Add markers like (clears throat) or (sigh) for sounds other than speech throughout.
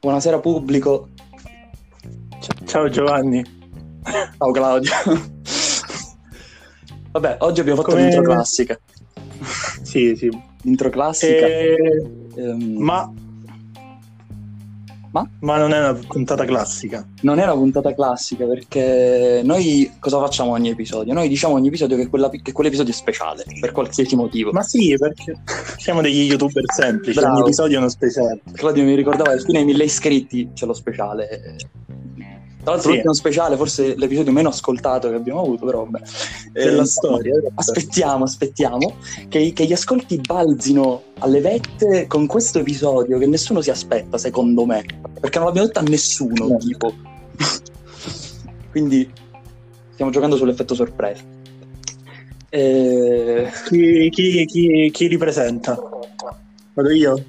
Buonasera pubblico. Ciao Giovanni. Ciao Claudio. Vabbè, oggi abbiamo fatto Come- l'intro classica. Sì, sì. L'intro classica. Eh, ehm, ma... Ma? Ma non è una puntata classica. Non è una puntata classica perché noi cosa facciamo ogni episodio? Noi diciamo ogni episodio che, quella- che quell'episodio è speciale, per qualsiasi motivo. Ma sì, perché siamo degli youtuber semplici, Bravo. ogni episodio è uno speciale. Claudio mi ricordava che fino ai mille iscritti c'è lo speciale. Tra l'altro Sì. l'ultimo speciale, forse l'episodio meno ascoltato che abbiamo avuto, però vabbè. Eh, Della insomma, storia. Aspettiamo, aspettiamo che, che gli ascolti balzino alle vette con questo episodio che nessuno si aspetta, secondo me, perché non l'abbiamo detto a nessuno, No. tipo. Quindi stiamo giocando sull'effetto sorpresa. Eh, Chi, chi, chi, chi ripresenta? Vado io?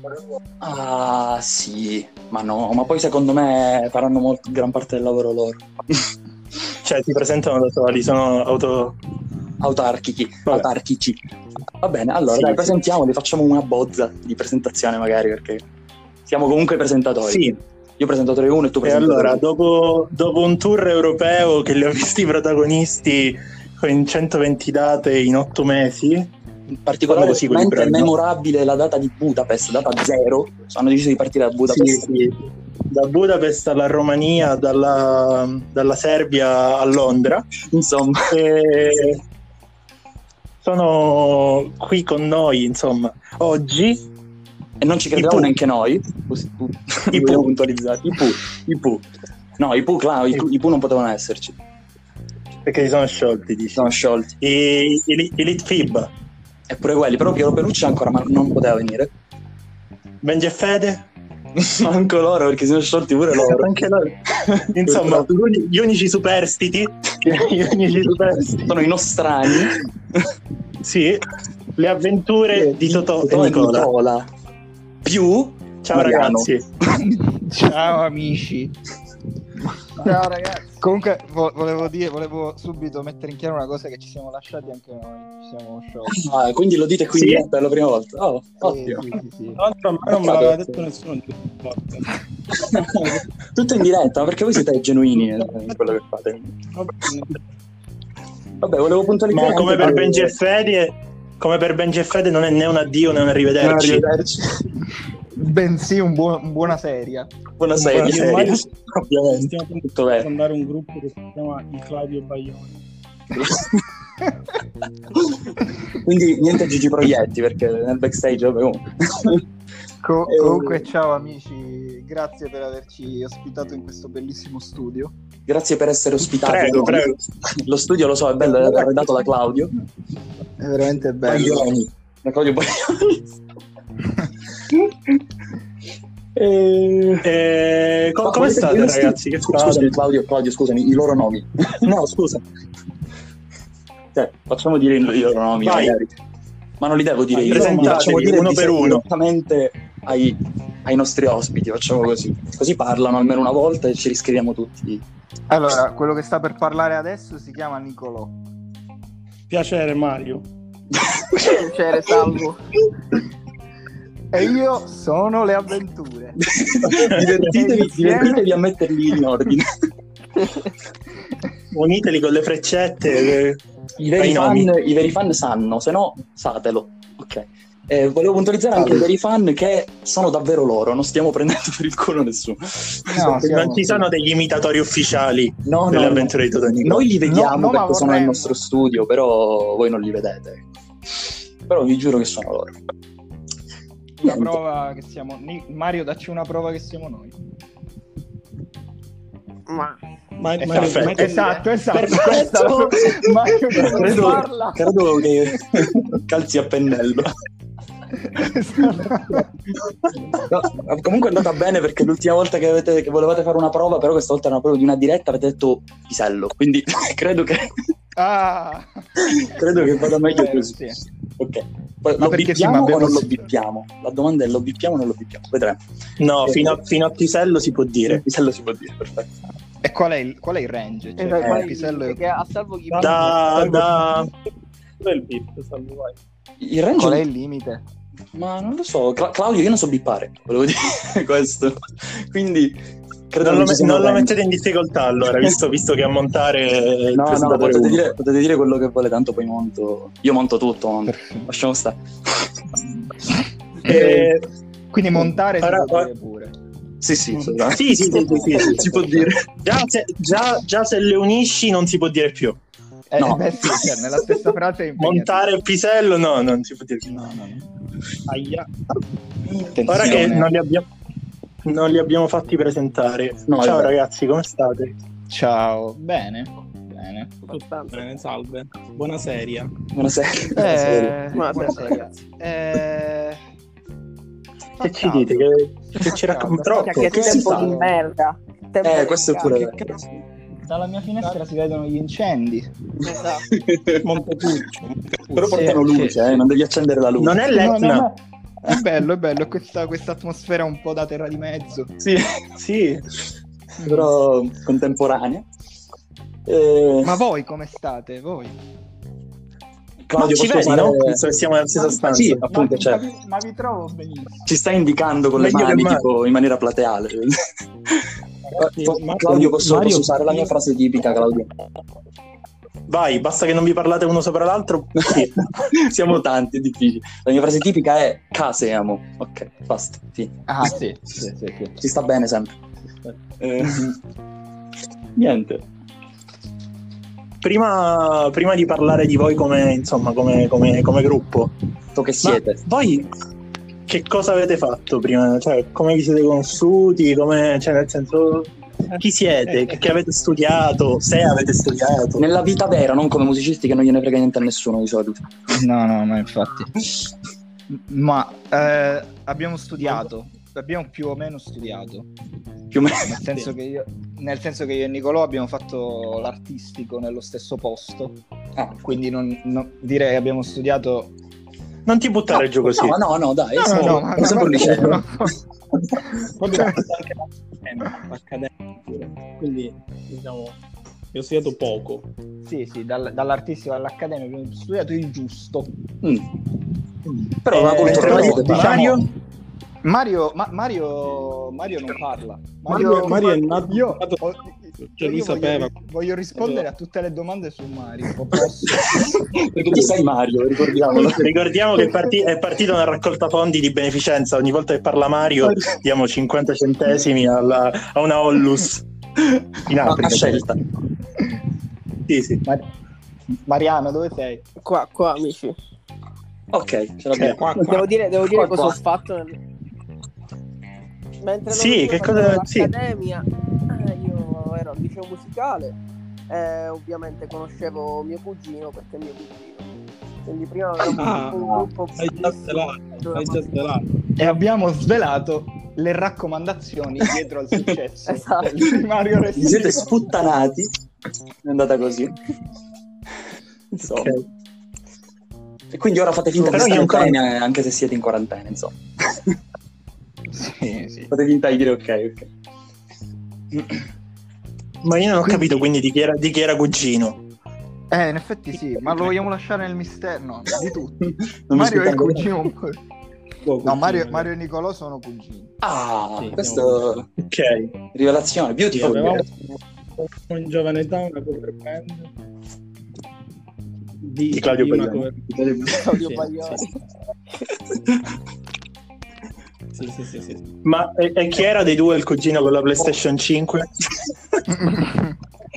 ah, sì, ma no, ma poi secondo me faranno molto, gran parte del lavoro loro. (laughs) Cioè, si presentano da soli, sono auto... Autarchici, Vabbè. autarchici. Va bene, allora Sì, dai, sì. presentiamoli, facciamo una bozza di presentazione magari perché siamo comunque presentatori. Sì, Io presentatore 1 e tu e presentatore allora, uno. dopo, dopo un tour europeo che li ho visti i protagonisti in 120 date in 8 mesi, In particolare bravi, no? memorabile la data di Budapest, data zero. Hanno deciso di partire da Sì, Budapest. sì. Da Budapest alla Romania, dalla, dalla Serbia a Londra. Insomma, E sono qui con noi, insomma, oggi. e non ci credevamo neanche noi. I Pooh. puntualizzare. I Pooh, i Pooh. No, i Pooh, Cla- i, i Pooh non potevano esserci. Perché si sono sciolti, dici. Sono sciolti. I, Elite Fib, Eppure quelli, però Piero Pelucci ancora ma non poteva venire. Benji e Fede, (laughs) Manco loro perché si sono sciolti pure loro. (laughs) anche loro. Insomma, gli uni- gli unici superstiti, (laughs) gli unici superstiti. Sono i nostrani. Sì, le avventure di Totò e Totò Nicola. Più Ciao Mariano. ragazzi. Ciao amici. Ciao ragazzi. Comunque vo- volevo dire, volevo subito mettere in chiaro una cosa che ci siamo lasciati anche noi, ci siamo sciolti. Ah, quindi lo dite qui Sì. in diretta per la prima volta. Oh, Sì, ottimo. sì, sì, sì. Tra l'altro non me l'aveva detto nessuno di. (laughs) Tutto in diretta, ma perché voi siete genuini eh, in quello che fate. Vabbè, volevo puntualizzare. Ma come per e Fede, come per Benji e Fede non è né un addio né un arrivederci. Arrivederci. Bensì un buon- una seria. Buona Buona serie. serie, ormai- (laughs) ovviamente. Stiamo Tutto fondare un gruppo che si chiama il Claudio Baioni. (laughs) Quindi niente Gigi Proietti perché nel backstage vabbè, comunque. (laughs) Co- Eh, comunque ciao amici, grazie per averci ospitato in questo bellissimo studio. Grazie per essere ospitati. Prego, prego. Lo studio lo so, è bello, è arredato da Claudio. È veramente bello. Baglioni. Da Claudio Baglioni. E... Eh, co- come state ragazzi? Che? Scusami Claudio, Claudio, scusami, i loro nomi. (laughs) No, scusa. Cioè, facciamo dire i loro nomi, Vai. magari. Ma non li devo dire io, facciamo dire uno per uno. direttamente ai, ai nostri ospiti, facciamo così. Così parlano almeno una volta e ci riscriviamo tutti. Allora, quello che sta per parlare adesso si chiama Nicolò. Piacere Mario. Piacere, salvo. (laughs) E io sono le avventure. (laughs) divertitevi, divertitevi a metterli in ordine. (laughs) Uniteli con le freccette. eh, I veri, fan. I veri fan sanno, se no satelo. Ok. Eh, volevo puntualizzare anche i veri fan che sono davvero loro, non stiamo prendendo per il culo nessuno. No, siamo- Non ci sono degli imitatori ufficiali No, delle no, avventure di Totò Nicola. Noi li vediamo No, no, ma perché sono nel nostro studio, però voi non li vedete. Però vi giuro che sono loro. Una prova che siamo. Mario, dacci una prova che siamo noi. Ma, ma, ma- ma- Esatto, esatto. Perfetto. Questo- (laughs) Mario che non Credo, parla. credo che calzi a pennello. No, comunque è andata bene perché l'ultima volta che, avete, che volevate fare una prova, però questa volta era una prova di una diretta, avete detto pisello. Quindi (laughs) credo che, ah, credo che vada meglio Eh, così. sì. Ok. Poi Ma lo perché sì, bippiamo ma o non lo bippiamo? La domanda è lo bippiamo o non lo bippiamo? Vedremo. No, fino a, fino a Pisello si può dire. Pisello si può dire, perfetto. E qual è il, qual è il range? Cioè, Esatto, eh, qual è il- Pisello è- Perché a salvo chi Da, da, Dov'è il beep, Salvo, vai. Il range... Qual è il limite? Ma non lo so, Cla- Claudio, io non so bippare, volevo dire (laughs) questo. Quindi credo Non, lo, sia non lo mettete in difficoltà allora, visto, visto che a montare (laughs) il No, no, potete dire, potete dire quello che vuole, tanto poi monto. Io monto tutto, monto. (laughs) Lasciamo stare. (laughs) Eh, Quindi montare si dire pure. Sì, sì, assolutamente. sì, sì, sì, sì, si può dire. Già, se, già- già se le unisci non si può dire più. Eh, No. beh, sì, cioè, nella stessa frase. Montare il pisello, no, non si può dire più. No, no, no. Aia. Ora che Attenzione. non li abbiamo, non li abbiamo fatti presentare. No, Ciao vabbè. ragazzi, come state? Ciao, bene, bene. Bene, salve. Buonasera. Buonasera. Eh, Buonasera, buonasera. ragazzi. Eh, Che ci dite? Che, che ci troppo? Che, che tempo di merda. Tempo Eh, di questo è pure? Dalla mia finestra si vedono gli incendi. Esatto. Montepuccio. Però portano sì, luce, sì. eh, non devi accendere la luce. Non è No, l'Etna? no, no. È bello, è bello, questa, questa atmosfera un po' da terra di mezzo. Sì, (laughs) Sì. però contemporanea. Eh, Ma voi come state? Voi? Claudio, ci posso vedi, no? Penso che siamo nella stessa stanza. Sì, appunto, ma, cioè, ma vi, ma vi trovo benissimo. ci sta indicando con le Meglio che mani, tipo in maniera plateale. (laughs) Po- Claudio, posso, Mario- posso usare la mia frase tipica, Claudio? Vai, basta che non vi parlate uno sopra l'altro. (laughs) Sì. Siamo tanti, è difficile. La mia frase tipica è caseamo. Ok, basta. Sì. Ah, sì, sì, sì, sì. Ci sta bene sempre. Eh, niente. Prima, prima di parlare di voi come, insomma, come, come- come gruppo, che siete. voi che cosa avete fatto prima? Cioè, come vi siete conosciuti? Come, cioè, nel senso, chi siete? (laughs) Che, avete studiato? Se avete studiato? Nella vita vera, non come musicisti che non gliene frega niente a nessuno di solito. No, no, ma infatti. Ma eh, abbiamo studiato, abbiamo più o meno studiato. Più o meno. Nel senso, che io, nel senso che io e Nicolò abbiamo fatto l'artistico nello stesso posto. Ah, Quindi non, non- direi che abbiamo studiato. Non ti buttare giù così. No, no, no, dai. No, no, liceo. no. Poi abbiamo fatto anche l'accademia, l'accademia pure. Quindi, diciamo, ho studiato poco. Sì, sì, dal- dall'artistico all'accademia abbiamo studiato il giusto. Mm. Però la Eh, cultura mentre diciamo- Mario? Ma- Mario, Mario non parla. Mario- Mario è nato- io, nato- ho- cioè, lui io sapeva. Voglio, voglio rispondere a tutte le domande su Mario. (laughs) Perché tu sei Mario, ricordiamolo. (laughs) Ricordiamo che è, parti- è partita una raccolta fondi di beneficenza. Ogni volta che parla Mario diamo 50 centesimi alla- a una Ollus in Africa. a scelta. Sì, sì. Mar- Mariano, dove sei? Qua, qua, amici. Ok, ce l'abbiamo. Qua, qua. Devo dire, devo dire Qua, cosa qua. ho fatto. nel- Mentre Sì, che cosa- sì. L'accademia, eh, io ero al liceo musicale. E ovviamente conoscevo mio cugino perché è mio cugino. Quindi prima avevamo Ah, un gruppo Hai già svelato. Hai già svelato. E abbiamo svelato le raccomandazioni dietro al (laughs) successo Esatto. di Mario Vi siete sputtanati. È andata così. Insomma. Ok. E quindi ora fate finta Però di stare ancora- bene anche se siete in quarantena, insomma. Sì, sì. Fate finta di dire ok, ok. (clears throat) Ma io non ho Quindi- capito quindi di chi, era, di chi era cugino. Eh, in effetti sì, ma lo vogliamo lasciare nel mistero? No, di tutti. (laughs) Mario è cugino (laughs) po'. No, Mario, Mario e Nicolò sono cugini. Ah, Sì, questo Ok. rivelazione, beautiful. Avevamo in giovane età una cover band di, Di Claudio cover Claudio Sì, Baglioni. (laughs) Sì, sì, sì, sì. Ma e, e chi era dei due il cugino con la PlayStation 5?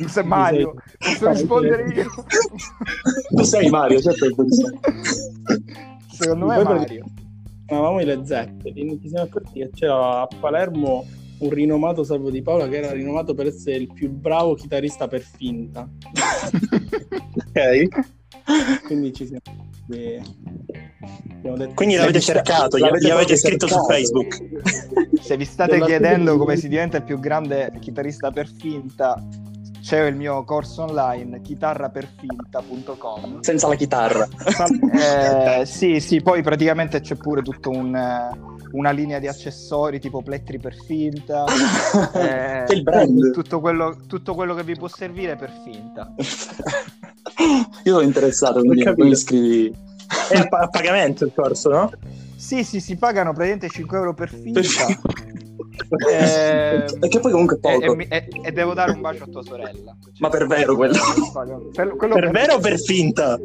Se Mario, posso rispondere io? Tu sei Mario, certo che tu sei. Secondo me è Mario. Chiamavamo i Zeppelin, ci siamo accorti che c'era a Palermo un rinomato Salvo Di Paola che era rinomato per essere il più bravo chitarrista per finta. (laughs) Ok. Quindi ci siamo eh, abbiamo detto Quindi l'avete cercato, gli, avete proprio scritto su cercato. Facebook. Se vi state chiedendo come si diventa il più grande chitarrista per finta, c'è il mio corso online chitarraperfinta.com. Senza la chitarra. Eh, sì, sì, poi praticamente c'è pure tutta una linea di accessori tipo plettri per finta, (laughs) eh, C'è il brand. tutto quello, tutto quello che vi può servire per finta. Io sono interessato, quindi mi iscrivi. È a, pa- a pagamento il corso, no? Sì, sì, si pagano praticamente 5 euro per finta. Per- Eh, E che poi comunque e, poco. e e- e devo dare un bacio a tua sorella. Ma per vero quello? Per, quello Per vero o per finta?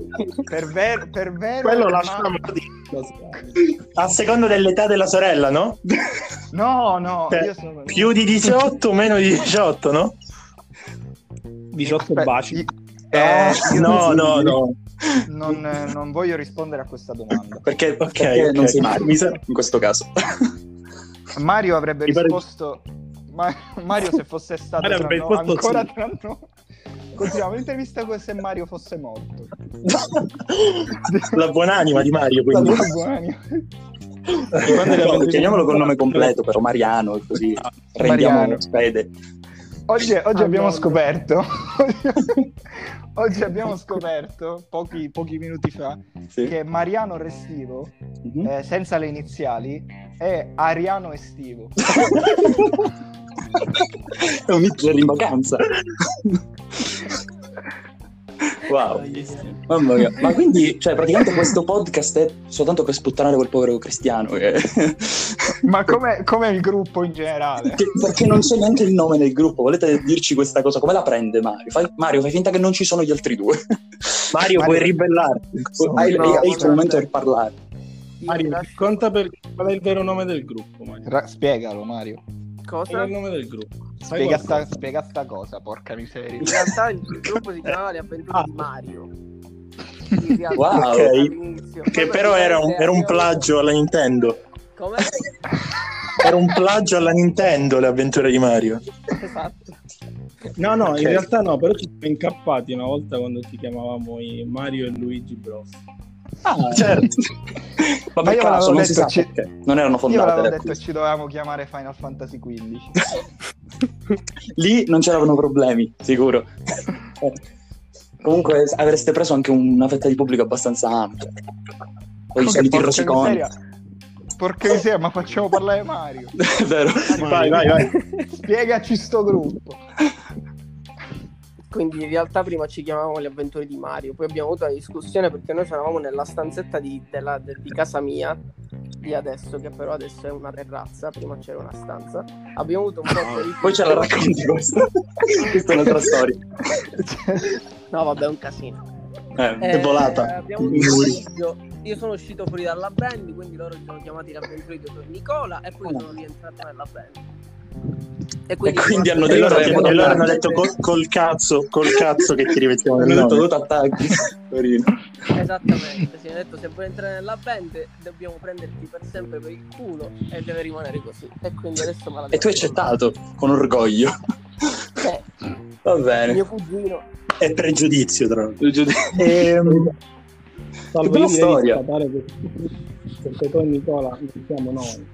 Per, ver- per vero. Quello lasciamo di- a seconda dell'età della sorella, no? No, no, Cioè, io sono... Più di 18 o meno di 18, no? 18 Aspetta, baci. eh, io No, no, no. non, non voglio rispondere a questa domanda. Perché, Ok, perché ok. non sei Mi sa- in questo caso. Mario avrebbe Mi pare- risposto. Ma- (laughs) Mario, se fosse stato Mario tra risposto ancora sì. tra noi. Continuiamo l'intervista come se Mario fosse morto. (laughs) La buonanima di Mario, quindi. Buoni. No, (laughs) chiamiamolo con nome completo, però Mariano, e così rendiamo Mariano. spede. Oggi, oggi abbiamo scoperto. (laughs) oggi abbiamo scoperto, pochi, pochi minuti fa, Sì. che Mariano Restivo, Mhm. eh, senza le iniziali, è Ariano Estivo. (laughs) È un Hitler in vacanza. (laughs) wow, mamma mia. Ma quindi, cioè, praticamente questo podcast è soltanto per sputtanare quel povero cristiano. che- (laughs) Ma come, come il gruppo in generale? che- perché non c'è neanche il nome del gruppo. Volete dirci questa cosa? Come la prende Mario? Fai, Mario, fai finta che non ci sono gli altri due. (laughs) Mario, Mario- puoi ribellarti. hai, no, hai il tuo momento per parlare. Io Mario, mi lascio- conta per qual è il vero nome del gruppo, Mario. Ra- spiegalo, Mario. Qual Cosa? è il nome del gruppo? Spiega sta, spiega sta cosa, porca miseria. In realtà il gruppo si chiamava Le avventure Ah. di Mario. In realtà, Wow. Ok. all'inizio. Che però era un, era un plagio alla Nintendo. Come? Era un plagio alla Nintendo le avventure di Mario. Esatto. No, no, Ok. in realtà no, però ci siamo incappati una volta quando ci chiamavamo i Mario e Luigi Bros. Ah, (laughs) Certo. (laughs) Ma Ma per io caso, l'avevo non detto, ci-. Non erano Io fondate le detto accuse. ci dovevamo chiamare Final Fantasy XV. (laughs) Lì non c'erano problemi, sicuro. Comunque avreste preso anche una fetta di pubblico abbastanza ampia. Poi i soliti porca rosiconi. Porca miseria, ma facciamo parlare Mario. È vero. Vai, vai, vai. Spiegaci sto gruppo. Quindi in realtà prima ci chiamavamo Le avventure di Mario, poi abbiamo avuto una discussione perché noi eravamo nella stanzetta di, della- de- di casa mia, di adesso, che però adesso è una terrazza, prima c'era una stanza. Abbiamo avuto un po' di... (laughs) Poi ce la racconti questa. (laughs) questa è un'altra storia. No, vabbè, è un casino. Eh, Eh, volata. Io sono uscito fuori dalla band, quindi loro si sono chiamati Le avventure di Nicola e poi sono rientrato nella band. E quindi hanno E detto loro, che- e loro hanno detto col, col cazzo, col cazzo che ti rimettiamo nel hanno detto nome. tu attacchi. (laughs) Torino. Esattamente, si è detto se vuoi entrare nella band dobbiamo prenderti per sempre per il culo e deve rimanere così. E quindi adesso me la E tu hai accettato con orgoglio. Eh, Va bene. mio cugino. È pregiudizio, tra l'altro. Ehm, Salvo io storia. sfatare che- Perché poi Nicola non siamo noi.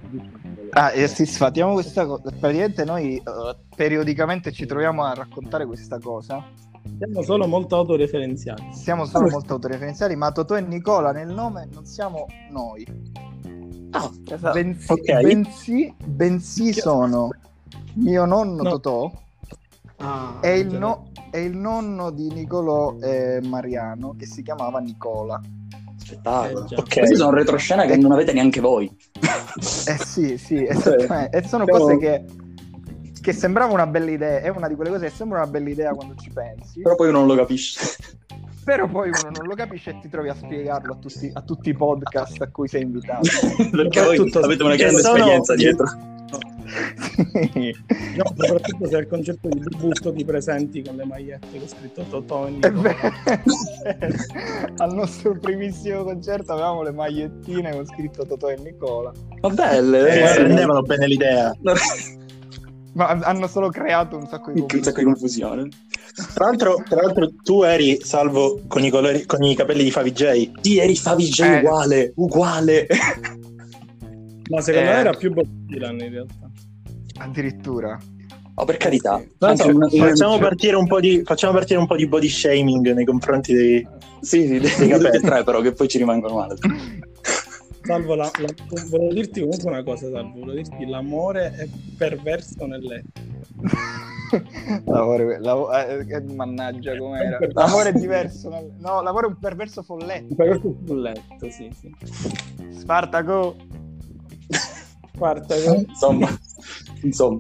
Ah, e sì, sfatiamo questa cosa. Praticamente noi eh, periodicamente ci troviamo a raccontare questa cosa. Siamo solo molto autoreferenziali. Siamo solo molto autoreferenziali, ma Totò e Nicola nel nome non siamo noi. Ah, Esatto. Bensì, Ok. bensì, bensì sono mio nonno No. Totò Ah, e il, no- e il nonno di Nicolò e Mariano che si chiamava Nicola. spettacolo. Eh, già. ok. Queste sono retroscena che non avete neanche voi. Eh sì, sì, (laughs) esattamente. E sono Siamo- cose che, che sembrava una bella idea. È una di quelle cose che sembra una bella idea quando ci pensi. Però poi uno non lo capisce. Però poi uno non lo capisce e ti trovi a spiegarlo a tutti, a tutti i podcast a cui sei invitato. (laughs) Perché voi Soprattutto- avete una grande sono- esperienza dietro. Sì. No, soprattutto se al concetto di debutto ti presenti con le magliette con scritto Totò e È Nicola. vero. (laughs) Al nostro primissimo concerto avevamo le magliettine con scritto Totò e Nicola. Ma belle. Eh, eh. rendevano bene l'idea. Ma hanno solo creato un sacco di Un sacco di confusione. Tra l'altro, tra l'altro tu eri salvo con i, colori, con i capelli di Favi J. Sì, eri Favi J Eh. uguale, uguale. Ma secondo Eh. me era più Bob Dylan in realtà. Addirittura. Oh, per carità. Anche una- facciamo, partire un po di, facciamo partire un po' di body shaming nei confronti dei. Sì, sì, dei (laughs) capelli. tre però che poi ci rimangono male. Salvo, la, la- volevo dirti comunque una cosa, Salvo. Volevo dirti l'amore è perverso nel letto. (laughs) L'amore, l'amo- eh, eh, mannaggia com'era. L'amore è diverso. no? No, l'amore è un perverso folletto. Per questo sul letto, sì, sì. Spartaco. Guarda, insomma, insomma.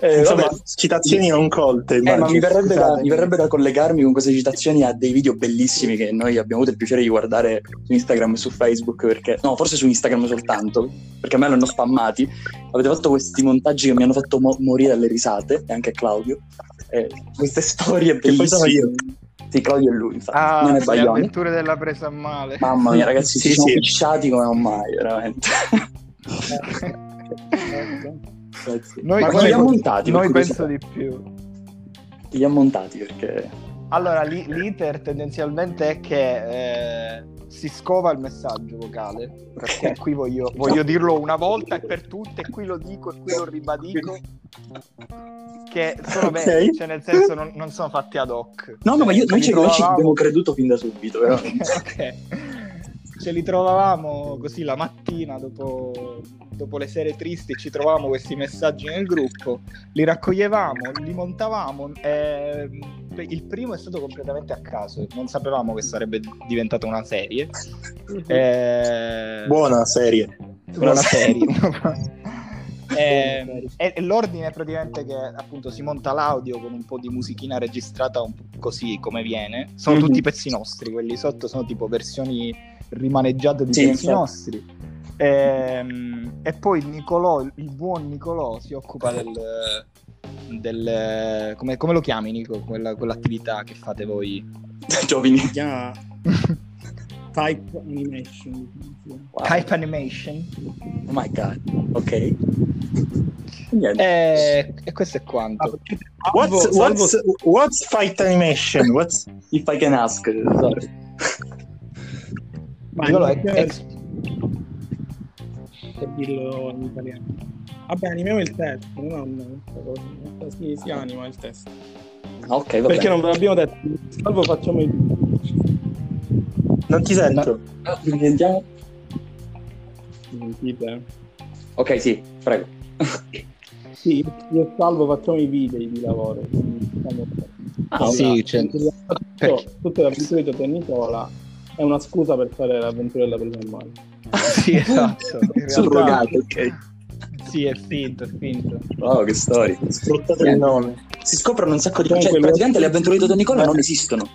Eh, Insomma, vabbè. citazioni non colte. Eh, ma immagino. mi verrebbe, da, mi verrebbe da collegarmi con queste citazioni a dei video bellissimi che noi abbiamo avuto il piacere di guardare su Instagram e su Facebook, perché no, forse su Instagram soltanto, perché a me l'hanno spammati. Avete fatto questi montaggi che mi hanno fatto mo- morire dalle risate, e anche Claudio. Eh, queste (laughs) storie sono bellissime. io. Sì, Claudio e lui, infatti. Ah, non è le avventure della presa a male. Mamma mia, ragazzi, (laughs) Sì, siamo sì. pisciati come non mai, veramente. (laughs) Noi, Ma noi- li ha montati? noi penso di più. Li ha montati? Perché... Allora, lì- l'iter tendenzialmente è che eh, si scova il messaggio vocale, perché qui voglio, voglio dirlo una volta e per tutte, e qui lo dico e qui lo ribadico, che sono Ok. veri, cioè nel senso non, non sono fatti ad hoc. No, no, ma io, noi, li ci, noi ci abbiamo creduto fin da subito, veramente. (laughs) ok. Ce li trovavamo così la mattina dopo, dopo le sere tristi, ci trovavamo questi messaggi nel gruppo, li raccoglievamo, li montavamo. e il primo è stato completamente a caso, non sapevamo che sarebbe diventata una serie. (laughs) Eh, Buona serie. una serie. (laughs) Eh, e, e l'ordine è praticamente che appunto si monta l'audio con un po' di musichina registrata un po' così come viene. Sono Mhm. tutti pezzi nostri, quelli sotto sono tipo versioni rimaneggiate di Sì, pezzi nostri. Ehm, e poi Nicolò, il buon Nicolò, si occupa del. del come, come lo chiami Nico? Quella, quell'attività che fate voi? (laughs) Giovani. Si chiama (laughs) Type Animation. Wow. Type Animation. Oh my god. Ok. E, e questo è quanto. What's, what's, what's fight animation? What's... (laughs) If I can ask, sorry. Ma Nicolò è- è- per dirlo in italiano. Vabbè, animiamo il testo, non cosa. Si, si anima il testo. Ok, va Perché bene. non ve l'abbiamo detto? Salvo facciamo il Non ti sento. Ah, Sentiamo? Sentite? Ok, sì, prego. Sì, io Salvo facciamo i video di lavoro. quindi diciamo- Ah, sì, c'è- tutto- le avventure di Totò e Nicola è una scusa per fare l'avventura della in mano. Sì, (laughs) esatto. Surrogato, ok. Sì, è finto, è finto. Wow, che storia. Sfruttate il nome. Si scoprono un sacco di cose. Cioè, praticamente le avventure di Don Nicola non esistono.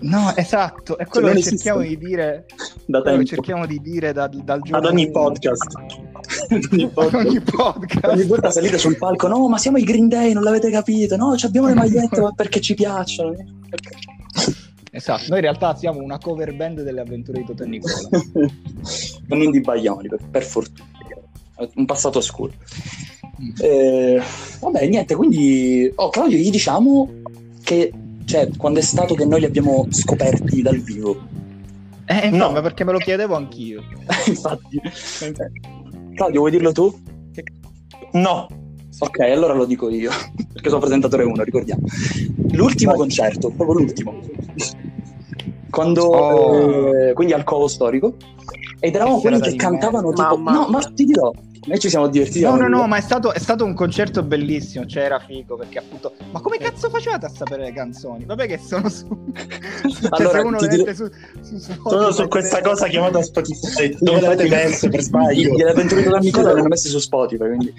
No, esatto, è quello non che cerchiamo di dire, Da quello che tempo. cerchiamo di dire da- dal giorno (laughs) Ad ogni podcast. ogni, Ad volta, ogni podcast. ogni volta salite sul palco. No, ma siamo i Green Day, non l'avete capito. No, ci abbiamo le magliette ma perché ci piacciono. Esatto, noi in realtà siamo una cover band delle avventure di Totò e Nicola. (laughs) Ma non di Baglioni, per, per fortuna. Un passato oscuro. Eh, vabbè, niente, quindi... Oh, Claudio, gli diciamo che... Cioè, quando è stato che noi li abbiamo scoperti dal vivo? Eh, No. no, ma perché me lo chiedevo anch'io. (laughs) Infatti... Claudio, vuoi dirlo tu? No. Ok, allora lo dico io, (laughs) perché sono presentatore 1, ricordiamo. L'ultimo Vai. concerto, proprio l'ultimo. Quando, Oh. eh, quindi al covo storico, ed eravamo quelli che cantavano tipo... Mamma No, ma ti dirò, noi ci siamo divertiti. No, da no, no, ma è stato, è stato un concerto bellissimo, cioè era figo perché appunto... Ma come cazzo facevate a sapere le canzoni? Vabbè che sono su... (laughs) cioè, Allora, se le dirò- mette su, su Spotify, Sono su questa se- cosa chiamata Spotify. Dove l'avete messo per sbaglio? Gliele avventure di Don Nicola le hanno messe su Spotify, quindi...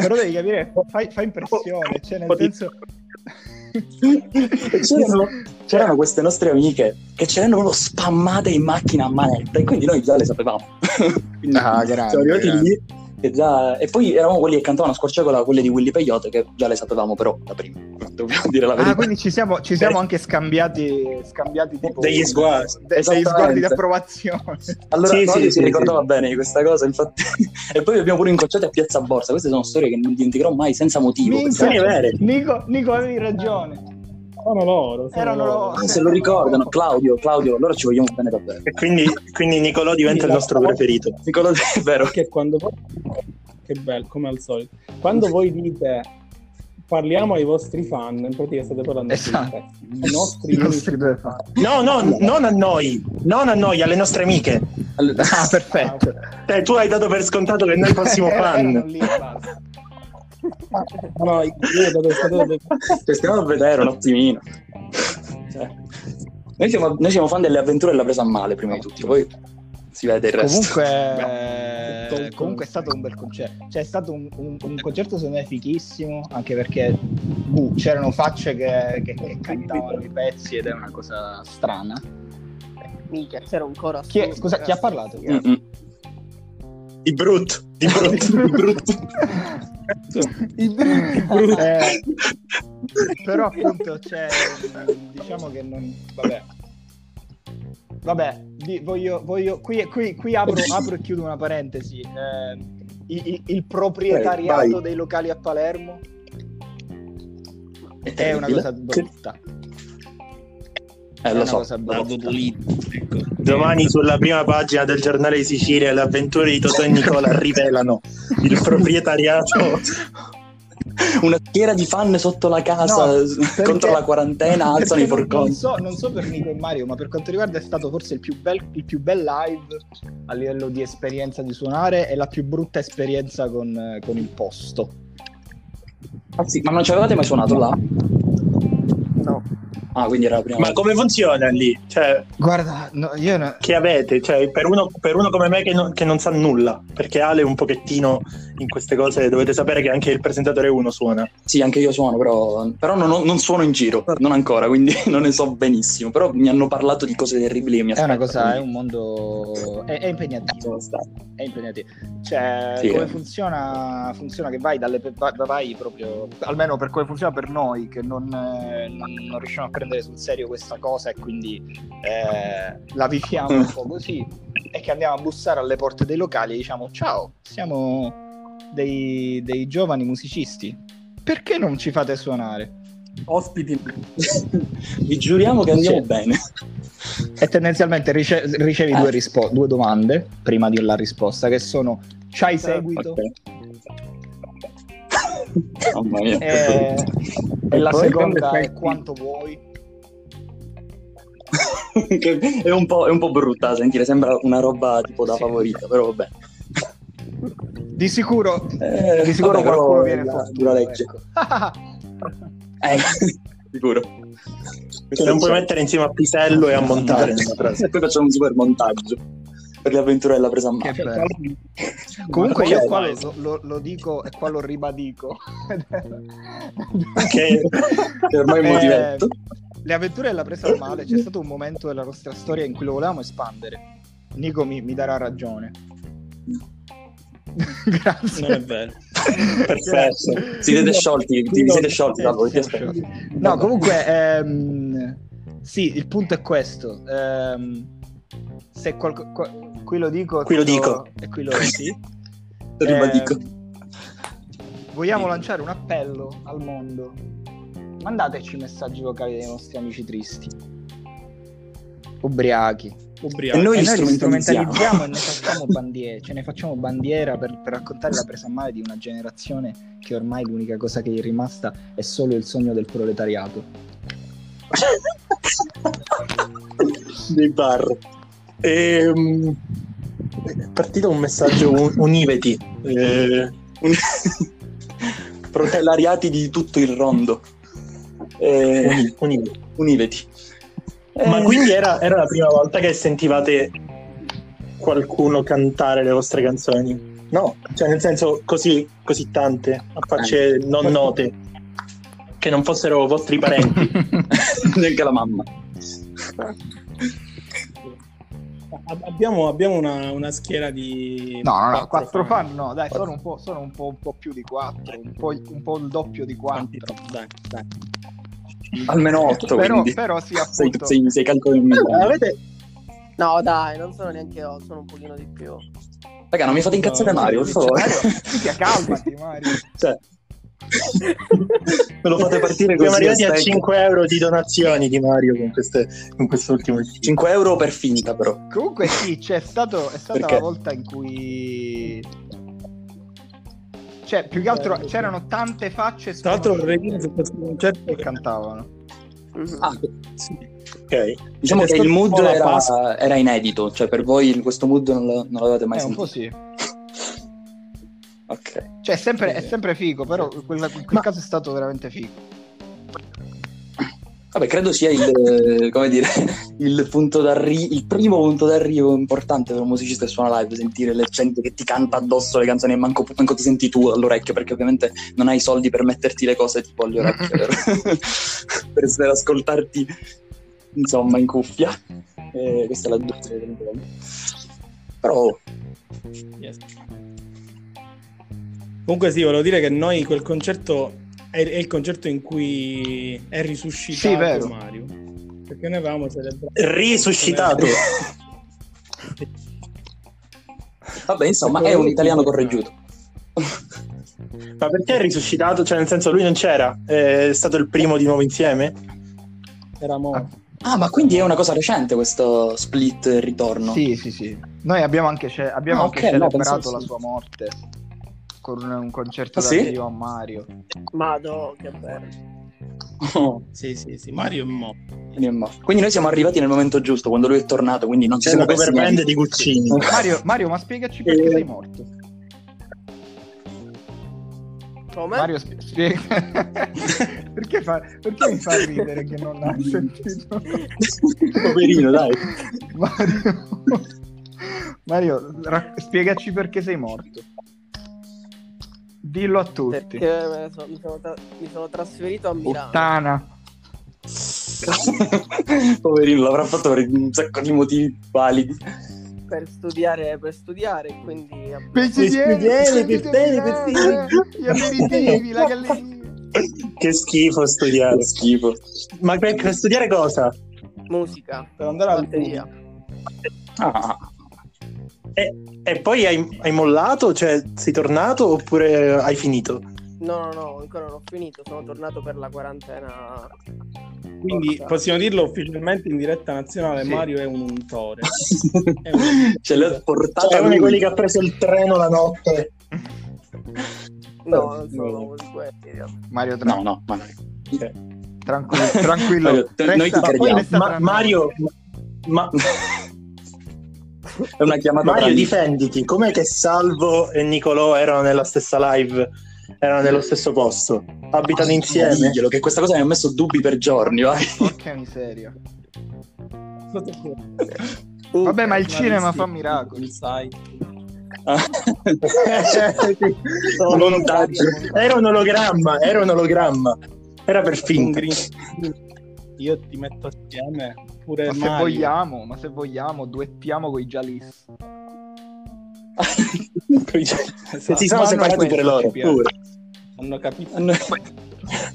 Però devi capire, fai, fai impressione, cioè nel Spotify. senso... (laughs) C'erano, c'erano queste nostre amiche che ce l'hanno proprio spammate in macchina a manetta e quindi noi già le sapevamo. quindi Ah, (laughs) grande, siamo arrivati grande. lì e, già... e poi eravamo quelli che cantavano a squarciagola quelle di Willy Peyote che già le sapevamo però da prima. (laughs) Dobbiamo dire la verità. Ah, quindi ci siamo, ci siamo anche scambiati, scambiati tipo, Degli sguardi. de- degli sguardi di approvazione. (laughs) Allora, Sì, sì, si sì, ricordava sì. bene di questa cosa, infatti. (laughs) e poi abbiamo pure incrociati a Piazza Borsa. Queste sono storie che non dimenticherò mai senza motivo. Minchia. Vere. Nico, Nico, avevi ragione. Sono loro. sono Erano loro. Ah, se lo ricordano, Claudio, Claudio, allora ci vogliamo bene davvero. E quindi, quindi Nicolò diventa il nostro preferito. Nicola, è (laughs) vero. Perché quando voi... Che bello, come al solito. Quando voi dite parliamo ai vostri fan, in pratica state parlando Esatto. ai nostri, i nostri due fan. No, no, non a noi. Non a noi, alle nostre amiche. Ah, perfetto. Cioè, tu hai dato per scontato che noi fossimo (laughs) Erano fan. lì basta. No, no, io dato stato Cioè, stiamo a vedere un attimino. Cioè, noi, siamo, noi siamo fan delle avventure della presa a male, prima di tutto, poi si vede il resto. Comunque, Tutto. comunque è stato un bel concerto. Cioè, è stato un, un- un concerto secondo me fichissimo, anche perché boh, c'erano facce che, che- che cantavano i pezzi ed è una cosa strana. Minchia, c'era un coro Chi è- assurdo, scusa, chi ha parlato? Mm-mm. Di brutto, di brutto, di brutto. Eh, però appunto c'è diciamo che non vabbè vabbè di- voglio, voglio qui, qui, qui apro, apro e chiudo una parentesi Eh, il, il- proprietariato Eh, vai. dei locali a Palermo È una cosa brutta Eh, è lo una so. cosa brutta. Domani sulla prima pagina del giornale di Sicilia le avventure di Totò e Nicola rivelano il (laughs) proprietariato. (laughs) Una schiera di fan sotto la casa No, perché- contro la quarantena (laughs) alzano i forconi. non so, non so per Nico e Mario ma per quanto riguarda è stato forse il più bel, il più bel live a livello di esperienza di suonare e la più brutta esperienza con, con il posto Ah, sì, ma non ci avevate mai suonato là? Ah, quindi era la prima Ma volta. come funziona lì? Cioè, Guarda, no, io no- che avete? Cioè, per uno, per uno come me che non, che non sa nulla, perché Ale un pochettino in queste cose dovete sapere che anche il presentatore 1 suona. Sì, anche io suono, però, però non, non suono in giro, non ancora, quindi (laughs) non ne so benissimo. Però mi hanno parlato di cose terribili che mi è una cosa, è quindi un mondo. È, è impegnativo. È impegnativo. Cioè, Sì, come eh. funziona? Funziona che vai dalle. vai, vai proprio. Almeno per come funziona per noi, che non, eh, non, non riusciamo a prendere sul serio questa cosa e quindi eh, la viviamo un po' (laughs) così. E che andiamo a bussare alle porte dei locali e diciamo: Ciao, siamo dei, dei giovani musicisti. Perché non ci fate suonare? Ospiti. (laughs) Vi giuriamo che andiamo bene. E tendenzialmente rice- ricevi Eh. due, rispo- due domande prima della risposta, che sono: c'hai seguito? Ok. (laughs) Mamma mia. E, e la seconda è quanto vuoi. (laughs) Che è, un po', è un po' brutta da sentire, sembra una roba tipo da Sì. favorita, però vabbè. Di sicuro, Eh, di sicuro vabbè, qualcuno viene la fortunato. legge. ecco. (laughs) Eh, sicuro. Che non puoi mettere insieme a Pisello e a montare. E poi facciamo un super montaggio per le avventure della presa a mano. Comunque io qua lo, lo- lo dico e qua lo ribadico. Che (laughs) Che ormai è un Eh, motivetto. Le avventure della presa a male c'è stato un momento della nostra storia in cui lo volevamo espandere. Nico mi, mi darà ragione. (laughs) Grazie. Non è vero. perfetto. Si siete sciolti, ti, vi siete sciolti, Eh, aspetto. sciolti. No, comunque, ehm, sì, il punto è questo. ehm, se qualco- qua- qui lo dico, Qui lo dico. e qui lo sì. Ribadico. Ehm, vogliamo lanciare un appello al mondo. Mandateci messaggi vocali dei nostri amici tristi. Ubriachi. Ubriaco. E noi e li noi li strumentalizziamo. e ne facciamo bandiera, ce ne facciamo bandiera per, per raccontare la presa a male di una generazione che ormai l'unica cosa che gli è rimasta è solo il sogno del proletariato. dei bar. Ehm, è partito un messaggio un- univeti. Eh, Un- (laughs) Proletariati di tutto il rondo. Eh, uni- univeti. univeti. Ma Eh, quindi era, era la prima volta che sentivate qualcuno cantare le vostre canzoni? No, cioè nel senso così, così tante, a facce non note, che non fossero vostri parenti. (laughs) neanche la mamma. Ab- Abbiamo, abbiamo una, una schiera di. No, no, no, quattro quattro fan no, dai, sono un po', sono un po', un po' più di quattro, un po', un po' il doppio di Quanti- quattro. Dai, dai. (laughs) Almeno otto, Però, quindi. però sì, (laughs) sei, appunto. sei, sei calcoli in Avete, No, dai, non sono neanche 8, sono un pochino di più. Raga, non mi fate incazzare No, Mario, per favore. minchia, calmati (laughs) Mario. Cioè, me lo fate partire così. siamo arrivati a stecca. 5 euro di donazioni di Mario con, queste, con quest'ultimo 5 euro per finta, però. Comunque sì, c'è stato, è stata Perché? la volta in cui... Cioè, più che altro c'erano tante facce Tra l'altro questo concerto che cantavano. Mhm. Ah, Ok. diciamo Ed è che il mood un era, era inedito, cioè per voi questo mood non, lo- non l'avete mai Eh, un sentito. po' sì. (laughs) Ok. Cioè, è sempre, è sempre figo, però in quel Ma- caso è stato veramente figo. Vabbè, credo sia il, come dire, (laughs) il il primo punto d'arrivo importante per un musicista che suona live, sentire la gente che ti canta addosso le canzoni e manco, manco ti senti tu all'orecchio, perché ovviamente non hai soldi per metterti le cose tipo alle orecchie, per, (laughs) per, per ascoltarti, insomma, in cuffia. Eh, questa è la giusta. Però, Yes. Comunque sì, volevo dire che noi quel concerto è, è il concerto in cui è risuscitato Sì, vero. Mario. Perché noi avevamo celebrato. Risuscitato. (laughs) vabbè, insomma, è un italiano correggiuto. Ma perché è risuscitato? Cioè, nel senso, lui non c'era? È stato il primo di nuovo insieme? Era morto. Ah, ma quindi è una cosa recente questo split e ritorno? Sì, sì, sì. Noi abbiamo anche, ce- abbiamo Ah, anche ok, no, celebrato pensavo la sì. sua morte con un, un concerto Ah, dal sì? a Mario. Mado, che bello. Oh, Sì, sì, sì. Mario è morto. quindi noi siamo arrivati nel momento giusto, quando lui è tornato, quindi non ci C'è siamo una persi cover band di Guccini. (laughs) Mario, Mario, ma spiegaci perché Eh. sei morto. Come? Mario, spie- spiega. (laughs) perché, fa- perché mi fa ridere che non ha sentito? (laughs) Poverino, dai. Mario, Mario ra- spiegaci perché sei morto. Dillo a tutti. Perché me ne so- mi, sono tra- mi sono trasferito a Milano. Puttana. (laughs) Poverino, l'avrà fatto per un sacco di motivi validi. per studiare, per studiare, quindi abbiamo- studiare, per bene, per fine. Gli aperitivi, la galleria. Che schifo studiare. Che schifo. Ma per, per studiare cosa? musica, Per andare al batteria. Ah, E, e poi hai, hai mollato? Cioè, sei tornato oppure hai finito? No, no, no, ancora non ho finito, sono tornato per la quarantena. Quindi Porca. possiamo dirlo ufficialmente in diretta nazionale: Sì. Mario è un untore. (laughs) È un- Ce l'ha portata Cioè, uno di quelli che ha preso il treno la notte. No, non sono quelli. realtà. Mario, tra- No, no, ma no. Cioè, tranquillo. tranquillo. Mario, te- noi ti Resta- crediamo. resta Ma-. Mario, ma, (laughs) È una chiamata Mario, difenditi. Com'è che Salvo e Nicolò erano nella stessa live? Erano nello stesso posto? Abitano insieme? Diglielo, che questa cosa mi ha messo dubbi per giorni, vai. Porca miseria. Uh, Vabbè, ma il cinema fa miracoli. Il site. (laughs) Montaggio. Era un ologramma, era un ologramma. Era per finta. Io ti metto assieme pure Ma se Mario. vogliamo, ma se vogliamo, duettiamo con i (laughs) Jalis. Se si sono separati per loro. pure. Hanno capito, noi-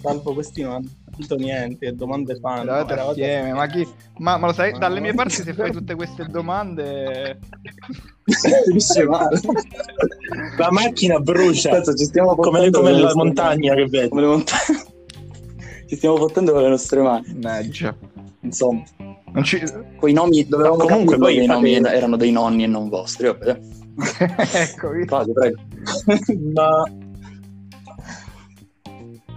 salvo (laughs) questi non hanno capito niente, domande fanno. Eravate assieme, ma, chi... ma, ma lo sai, Ma dalle no. mie parti se fai tutte queste domande... Finisce male. La macchina brucia. Cazzo, ci stiamo Come, come la montagna che vedi. Come le montagne. Ci stiamo fottendo con le nostre mani. Mannaggia. Insomma, Non ci... quei nomi dovevamo Ma comunque poi i nomi erano dei nonni e non vostri. Vabbè. (laughs) ecco, Fate, prego. (laughs) Ma...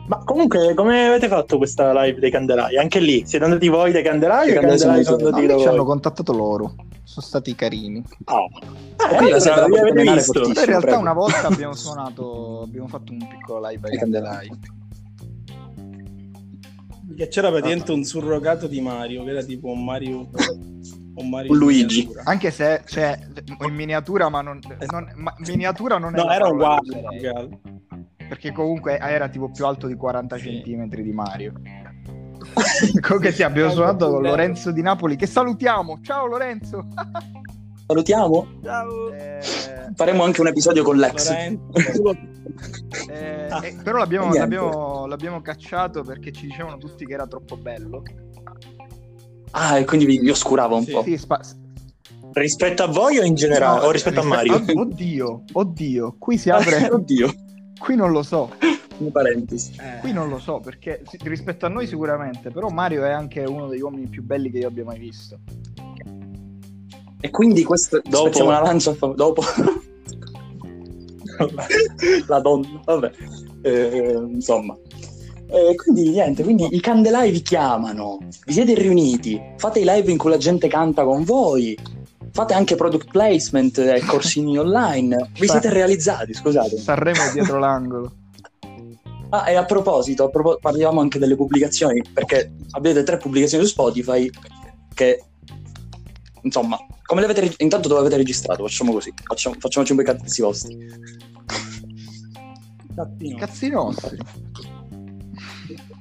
Ma comunque, come avete fatto questa live dei Candelai? Anche lì, siete andati voi dei Candelai o I Candelai Candelai sono sono no, andati da ci hanno contattato loro. Sono stati carini. Oh. Ah, la allora, la avete visto? in realtà prego. una volta abbiamo suonato, abbiamo fatto un piccolo live ai Ai Candelai. Candelai. Che c'era praticamente un surrogato di Mario, che era tipo un Mario. Un, Mario Un Luigi. miniatura. Anche se, cioè, in miniatura, ma non... non- ma miniatura non No, era uguale. Perché comunque era tipo più alto di 40 Sì. centimetri di Mario. (laughs) Comunque sì, abbiamo È suonato con. Lorenzo di Napoli, che salutiamo. Ciao Lorenzo! (laughs) Salutiamo. Ciao. Eh, Faremo anche un episodio con l'ex. Eh, Ah. eh, però l'abbiamo, l'abbiamo- l'abbiamo cacciato perché ci dicevano tutti che era troppo bello. Ah, e quindi vi, vi oscurava un Sì. po'. Sì, spa- Rispetto a voi o in generale? no, o rispetto a rispe- Mario? Od- Oddio, oddio, qui si (laughs) apre. Oddio, qui non lo so. Eh, Qui non lo so perché rispetto a noi sicuramente, però Mario è anche uno degli uomini più belli che io abbia mai visto. E quindi questo Dopo- una lancia. Dopo. (laughs) La donna, vabbè. Eh, insomma. Eh, quindi niente, quindi i candelai vi chiamano, vi siete riuniti, fate i live in cui la gente canta con voi, fate anche product placement e corsini (laughs) online. Vi siete realizzati, scusate. Sanremo dietro (laughs) l'angolo. Ah, e a proposito, a propo- parliamo anche delle pubblicazioni, perché avete tre pubblicazioni su Spotify che, insomma, come le avete reg- intanto dove avete registrato? Facciamo così, facciamo, facciamoci un po' i cazzi vostri. Cazzino. Cazzi nostri.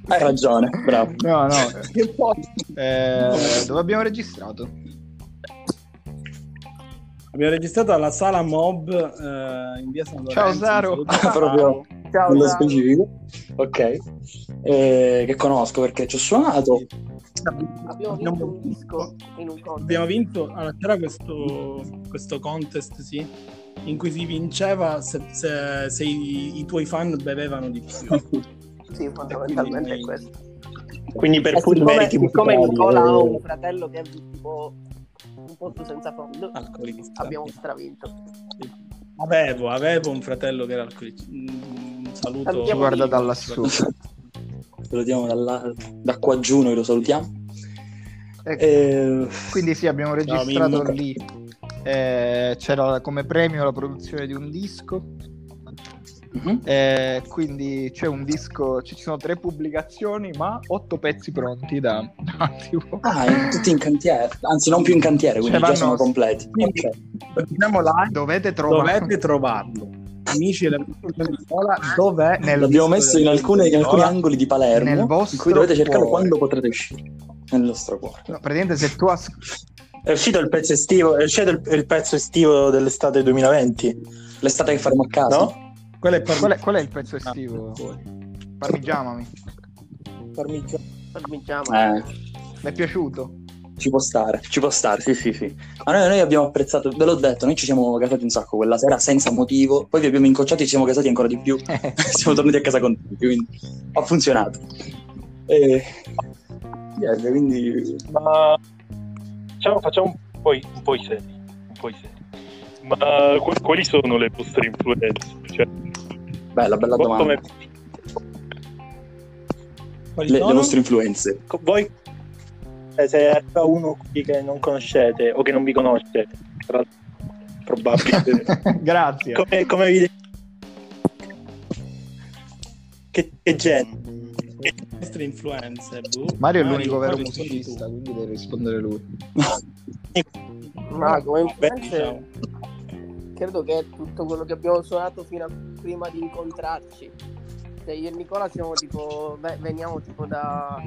Hai ragione, bravo. No, no. Che poi Eh, dove abbiamo registrato? abbiamo registrato alla sala Mob eh, in via San Lorenzo. Ciao, Saro. Un saluto a Proprio Ciao, nello ciao. specifico. Ok. Eh, che conosco perché ci ho suonato. Abbiamo vinto un disco in un contest. Abbiamo vinto, allora, c'era questo, questo contest, sì, in cui si vinceva se, se- se i, i tuoi fan bevevano di più. Sì, fondamentalmente è questo. Quindi per E puri siccome, meriti siccome Nicola ha eh, un fratello che è tipo un posto senza fondo, Alcolista. abbiamo stravinto. Avevo, avevo un fratello che era alcolista. Mm, Un saluto. Guarda da lassù. Salutiamo dalla- da qua giù, noi lo salutiamo. Ecco. Eh, Quindi sì, abbiamo registrato Mimmo. lì. Eh, c'era come premio la produzione di un disco. mhm. Eh, quindi c'è un disco, ci sono tre pubblicazioni, ma otto pezzi pronti da, (laughs) da tipo- Ah, tutti in cantiere, anzi non più in cantiere, quindi Cioè, già vanno- sono completi. Quindi, Ok. Andiamo live. Dovete trovare Dovete trovarlo. Amici della scuola, dov'è? Nel L'abbiamo messo in alcune- in alcuni angoli di Palermo, Nel in cui dovete cercarlo cuore. quando potrete uscire. Nel nostro cuore. No, praticamente se tu as- È uscito il pezzo estivo, è uscito il, il pezzo estivo dell'estate 2020, L'estate che faremo a casa. no? Quello è per qual, è, qual è il pezzo estivo? Parmigiamami. Parmigiano. Parmigiano. Eh, Mi è piaciuto? Ci può stare, ci può stare, sì, sì, sì. Ma noi, noi abbiamo apprezzato, ve l'ho detto, noi ci siamo casati un sacco quella sera senza motivo, poi vi abbiamo incrociati e ci siamo casati ancora di più. (laughs) (laughs) siamo tornati a casa contenti, quindi ha funzionato. E... niente, quindi Ma diciamo, facciamo un po', i- un po' i seri. Un po' i seri. Ma qu- quali sono le vostre influenze? Cioè, bella, bella domanda. come, Le, le vostre influenze. Co- Voi, eh, se arriva uno qui che non conoscete o che non vi conosce, tra l'altro, probabile, (laughs) Grazie. come, come vi... Che, che genere? Le nostre influenze. boh. Mario è l'unico vero musicista, quindi deve rispondere lui. Ma come Beh, influenze, Ciao. credo che è tutto quello che abbiamo suonato fino a prima di incontrarci. Cioè, io e Nicola siamo tipo, ve- veniamo tipo da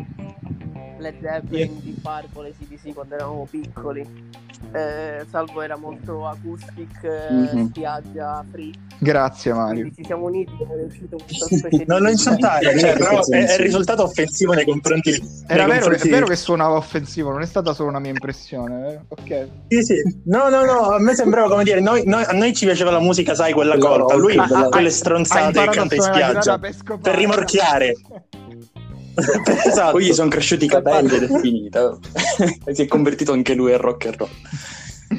Led Zeppelin, di Purple, CDC quando eravamo piccoli. Eh, Salvo era molto acoustic, eh, Mhm. spiaggia, free. Grazie Mario. Quindi ci siamo uniti ed è uscito questa (laughs) specie. Non lo insultare, cioè, però è, è il risultato offensivo nei confronti Era nei vero, che- è confronti- vero che suonava offensivo, non è stata solo una mia impressione. vero? Ok. Sì, sì. No, no, no, a me sembrava come dire, noi, noi- a noi ci piaceva la musica, sai, quella colta, lui quella- quelle Ha stronzate che canta in spiaggia. per rimorchiare. (laughs) (laughs) esatto. Poi gli sono cresciuti i capelli ed è finita. e si è convertito anche lui al rock and roll.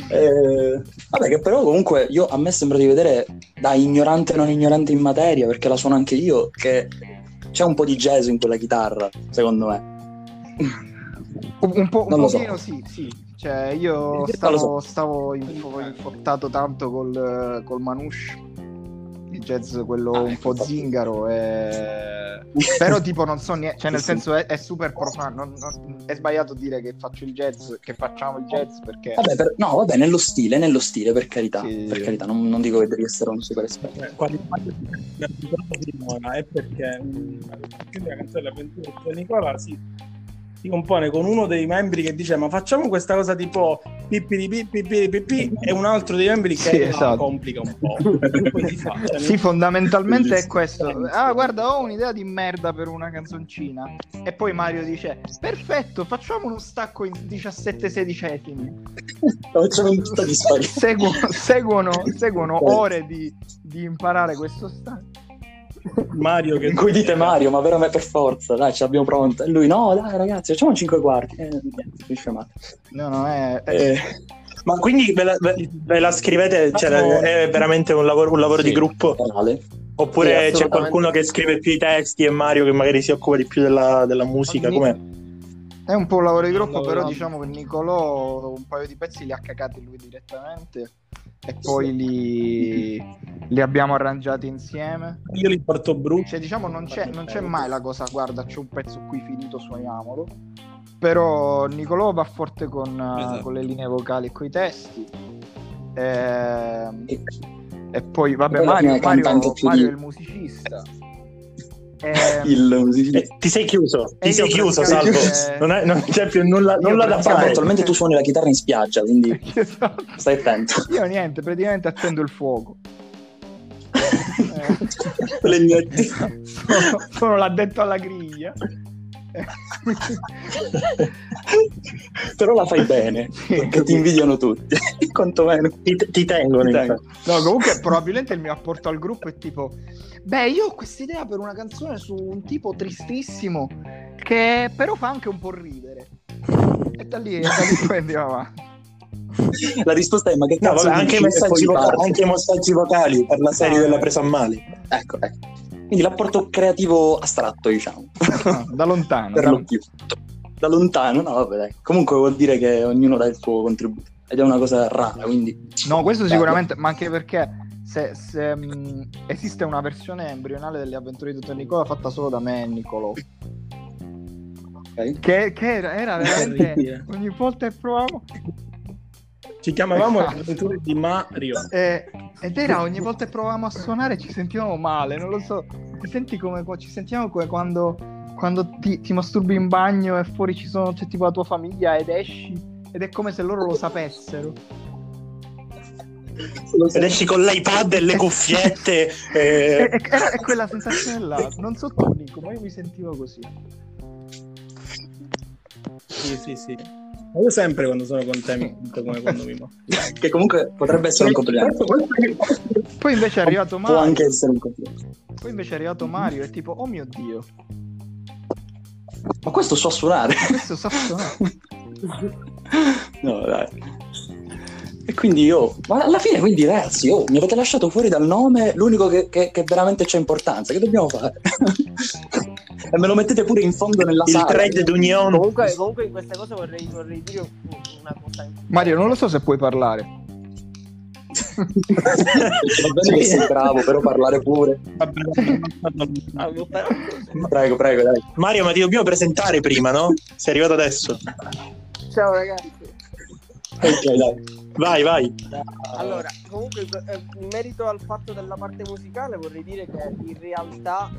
Eh, vabbè, che però comunque io, a me sembra di vedere da ignorante non ignorante in materia, perché la suono anche io, che c'è un po' di jazz in quella chitarra, secondo me. Un, po', un lo so. pochino sì, sì. Cioè, io stavo, so. stavo info- infottato tanto col, col Manouche, jazz quello Ah, un po' zingaro, e... però tipo non so niente, cioè nel Sì, senso è, è super profano, non- non- è sbagliato dire che faccio il jazz, che facciamo il jazz perché... Vabbè, per- no, vabbè, nello stile, nello stile, per carità. Sì. Per carità, non, non dico che devi essere un super esperto. Eh, Nicola è perché mm, la canzone dell'avventura di Nicola si, si compone con uno dei membri che dice ma facciamo questa cosa tipo pippi di pippi pippi pippi e un altro dei membri che Sì, la esatto. complica un po' si fa cioè, (laughs) Sì, fondamentalmente è (laughs) questo. Ah, guarda, ho un'idea di merda per una canzoncina. E poi Mario dice: Perfetto, facciamo uno stacco in 17 sedicesimi. (laughs) Seguono, seguono, seguono ore di, di imparare questo stacco. Mario che In cui dite Mario, ma veramente per forza, dai, ce l'abbiamo pronta. E lui, no, dai ragazzi, facciamo 5 quarti. Eh, niente. No, no, è. Eh, Ma quindi ve la, ve- la scrivete, cioè, No. è veramente un lavoro, un lavoro Sì. di gruppo? banale. Oppure Sì, c'è qualcuno che scrive più i testi e Mario che magari si occupa di più della, della musica? Ogni- Com'è? È un po' un lavoro di gruppo, Un però diciamo che Nicolò un paio di pezzi li ha cagati lui direttamente e poi li, li abbiamo arrangiati insieme. Io li porto brutti. Cioè, diciamo, non c'è, non c'è mai la cosa, guarda, c'è un pezzo qui finito, suoniamolo. Però Nicolò va forte con, Esatto. con le linee vocali e con i testi. Ehm, E- E poi, vabbè, Mario, Mario, Mario è il musicista. Ehm, Il musicista. Eh, ti sei chiuso, ti sei io chiuso, Salvo. praticamente- Non, è- non c'è più nulla, nulla da fare. attualmente tu suoni la chitarra in spiaggia, quindi (laughs) esatto. stai attento. Io niente, praticamente accendo il fuoco. (laughs) Eh, Legnetti. sono, sono l'addetto alla griglia. Eh, (laughs) Però la fai bene, Sì, perché ti invidiano tutti, quantomeno. Ti, ti tengono. Ti infatti. No, comunque probabilmente il mio apporto al gruppo è tipo Beh, io ho quest'idea per una canzone su un tipo tristissimo che però fa anche un po' ridere. E da lì, da lì poi andiamo avanti. (laughs) La risposta è ma che No, vabbè, anche, i messaggi vocali, anche messaggi vocali per la serie No, della presa a male. Ecco, ecco. Quindi l'apporto creativo astratto, diciamo. No, da lontano. per da lo più. Da lontano, no, vabbè, dai. Comunque vuol dire che ognuno dà il suo contributo. Ed è una cosa rara, quindi... No, questo sicuramente, ma anche perché se, se, mh, esiste una versione embrionale delle avventure di Dottor Nicola fatta solo da me e Nicolò. Che, che era, era veramente ogni volta che provavamo Ci chiamavamo (laughs) Esatto. le avventure di Mario. eh, ed era ogni volta che provavamo a suonare ci sentivamo male, non lo so. Come ci sentiamo come quando, quando ti, ti masturbi in bagno e fuori ci sono c'è tipo la tua famiglia ed esci ed è come se loro lo sapessero. Ed esci con l'iPad e le cuffiette. (laughs) È, eh, è- era- è quella sensazione là. Non so tu, Nico, ma io mi sentivo così. Sì, sì, sì. Ma io sempre quando sono con te mi sento come quando mi mostri. Che comunque potrebbe essere un complimento. Poi invece è arrivato Può Mario. anche essere un complimento. Poi invece è arrivato Mario e tipo, oh mio dio, Ma questo so suonare. questo sa suonare. (laughs) No, dai. E quindi io, ma alla fine, quindi ragazzi, oh, mi avete lasciato fuori dal nome l'unico che, che- che veramente c'è importanza. Che dobbiamo fare? (laughs) e me lo mettete pure in fondo nella il sala. trade d'unione. Comunque, comunque in queste cose vorrei, vorrei dire un- una cosa. Mario, non lo so se puoi parlare. (laughs) Va bene che sei bravo, però parlare pure. Cosa. Prego, prego, dai. Mario, ma ti dobbiamo presentare prima, no? Sei arrivato adesso. Ciao ragazzi. Ok, dai. Vai, vai. Allora, comunque eh, in merito al fatto della parte musicale vorrei dire che in realtà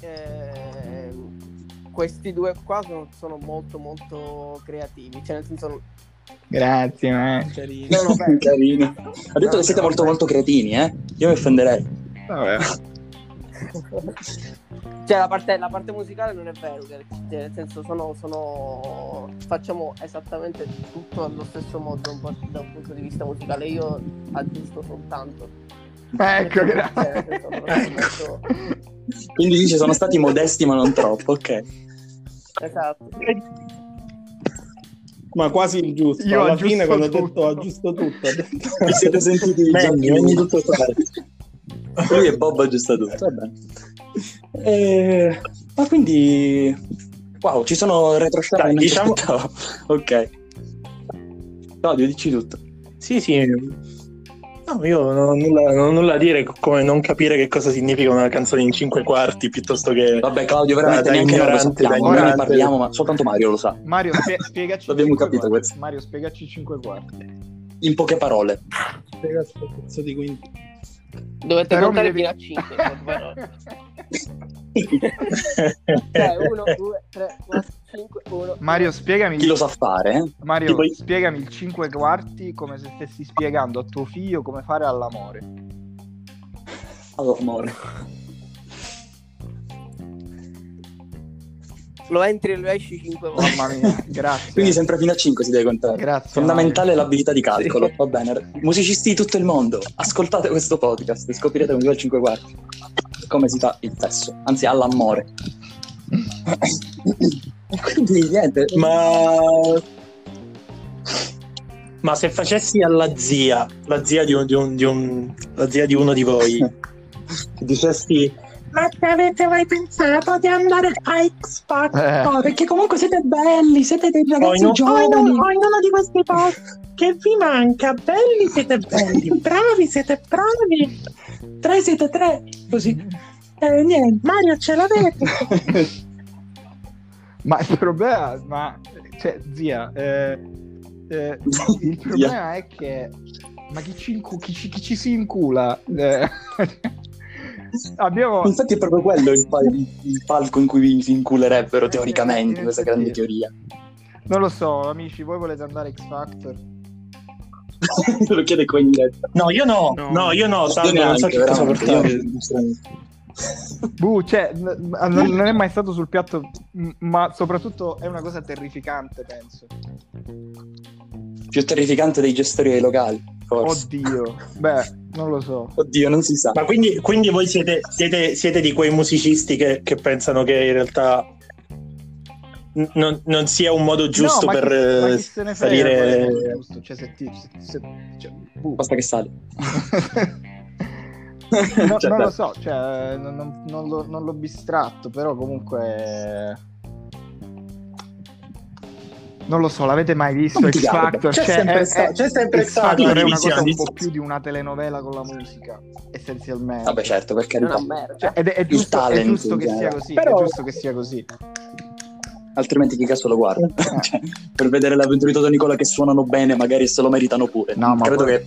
eh, questi due qua sono, sono molto molto creativi, cioè nel senso Grazie, man. carino. no, (laughs) no, Carino. Ha detto che siete molto molto cretini, eh? Io mi offenderei. Vabbè. (laughs) cioè la parte, la parte musicale non è vero, che- cioè, nel senso sono, sono facciamo esattamente tutto allo stesso modo un po' da un punto di vista musicale, io aggiusto soltanto. Ecco, Cioè, grazie. metto- Quindi dice sono stati modesti ma non troppo, ok. Esatto. Ma quasi il giusto. Io Alla fine, quando ho tutto. detto aggiusto tutto. Vi (laughs) (laughs) siete sentiti Meglio, già ogni tutto fare. Lui e Bob aggiusta tutto, va bene. Eh, ma quindi... Wow, ci sono retroscena ci diciamo- aspettavo. (laughs) Ok. Claudio, dici tutto. Sì, sì. No, io non ho, nulla, non ho nulla a dire come non capire che cosa significa una canzone in cinque quarti piuttosto che Vabbè, Claudio, veramente Da- da neanche noi lo ignorante, Noi ne parliamo, ma soltanto Mario lo sa. Mario, spie- (laughs) spiegaci. L'abbiamo cinque capito quarti. questo. Mario, spiegaci 5 quarti. In poche parole. Spiega sto pezzo di quinti. Dovete Però contare devi- fino a 5. Cioè, 1, 2, 3, 4, 5, 1. Mario, spiegami. Chi lo sa fare, eh? Mario, Tipo spiegami il 5 quarti come se stessi spiegando a tuo figlio come fare all'amore. Allora, Lo entri e lo esci 5 volte. Mamma mia, (laughs) grazie. Quindi sempre fino a 5 si deve contare. Grazie. Fondamentale l'abilità di calcolo, va bene. Musicisti di tutto il mondo, ascoltate questo podcast e scoprirete come si fa il 5 quarti. Come si fa il sesso, anzi all'amore. E (coughs) quindi niente, Ma... Ma se facessi alla zia, la zia di, un, di un- di un- la zia di uno di voi, (laughs) dicessi Ma che avete mai pensato di andare a X Factor? Eh. Perché comunque siete belli, siete dei ragazzi un- o in giovani. un- o in uno di questi posti che vi manca. Belli siete belli, (laughs) bravi siete bravi. Tre siete tre. Così. Eh, niente, Mario ce l'avete. (laughs) Ma il problema, ma cioè, zia, eh, eh, il problema è che ma chi ci, incu- chi ci- chi ci si incula? Eh, abbiamo Infatti è proprio quello il, pa- il- palco in cui vi si inculerebbero teoricamente, Eh, questa sì. grande teoria. non lo so, amici, voi volete andare X Factor? (laughs) Lo chiede qua in diretta. No, io no, No. no, io no, Io Salvo, non so che cosa portare. Buh, cioè, n- non, non è mai stato sul piatto, m- ma soprattutto è una cosa terrificante, penso. Più terrificante dei gestori dei locali, forse. Oddio, beh, non lo so. Oddio, non si sa. Ma quindi, quindi voi siete, siete- siete di quei musicisti che, che pensano che in realtà n- non, non sia un modo giusto No, per chi- ma chi frega, salire. giusto, (laughs) cioè, se ti- se- se- cioè, buh. Basta che sale. (laughs) No, Cioè, non lo so, cioè, non, non- non l'ho, non l'ho bistratto, però comunque... Non lo so, l'avete mai visto X. Factor? C'è Cioè, sempre è- sta- è- c'è sempre X stato Factor una è una cosa un po' più di una telenovela con la musica, essenzialmente. Vabbè, certo, per È una merda. Cioè, ed è, è giusto, è giusto che sia così, Però- è giusto che sia così. Altrimenti chi cazzo lo guarda? (laughs) Cioè, per vedere le avventure di Toto Nicola che suonano bene, magari se lo meritano pure. No, ma Credo poi- che...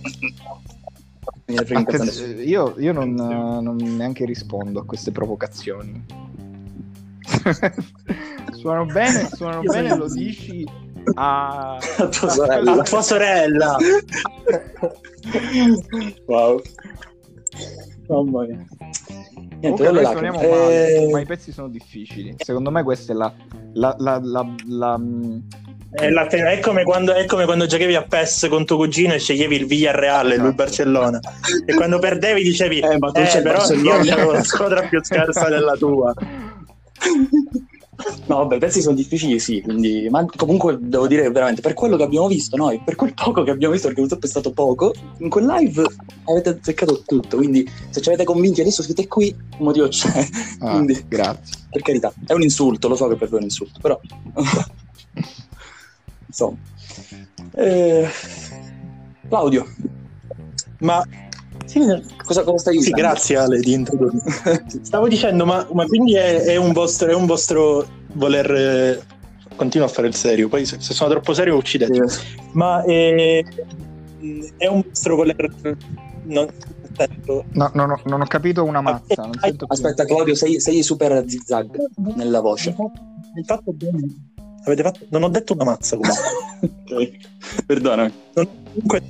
Non me ne frega un cazzo a Attenzione, nessuno. io, io non, non neanche rispondo a queste provocazioni. (laughs) suonano bene, suonano bene, lo dici a... A tua sorella. La tua sorella. wow. Mamma mia. Niente, Comunque suoniamo male, Eh, ma i pezzi sono difficili. Secondo me questa è la... la, la, la, la- mm, È, la- è come quando, è come quando giocavi a PES con tuo cugino e sceglievi il Villarreal e lui il Barcellona. E quando perdevi dicevi: Eh, ma tu eh, il però Barcellona." io avevo la squadra più scarsa della tua. (laughs) No, vabbè, i pezzi sono difficili, sì, quindi... Ma comunque devo dire veramente, per quello che abbiamo visto noi, per quel poco che abbiamo visto, perché purtroppo è stato poco, in quel live avete azzeccato tutto, quindi se ci avete convinti adesso siete qui, un motivo c'è. Ah, Quindi, grazie. per carità, è un insulto, lo so che per voi è un insulto, però... (laughs) Insomma. Eh, Claudio, Ma sì, cosa, cosa stai sì, dicendo? grazie Ale di introdurmi. (laughs) Stavo dicendo, ma, ma quindi è, è un vostro, è un vostro voler. eh, Continuo a fare il serio, poi se, se sono troppo serio uccidete. Ma è, è un vostro voler. Non, aspetta. No, no, no, non ho capito una mazza. Non sento più. Aspetta, Claudio, sei, sei super zigzag nella voce. Hai fatto bene. Avete fatto, non ho detto una mazza comunque. (laughs) Ok, Perdonami. Non- comunque-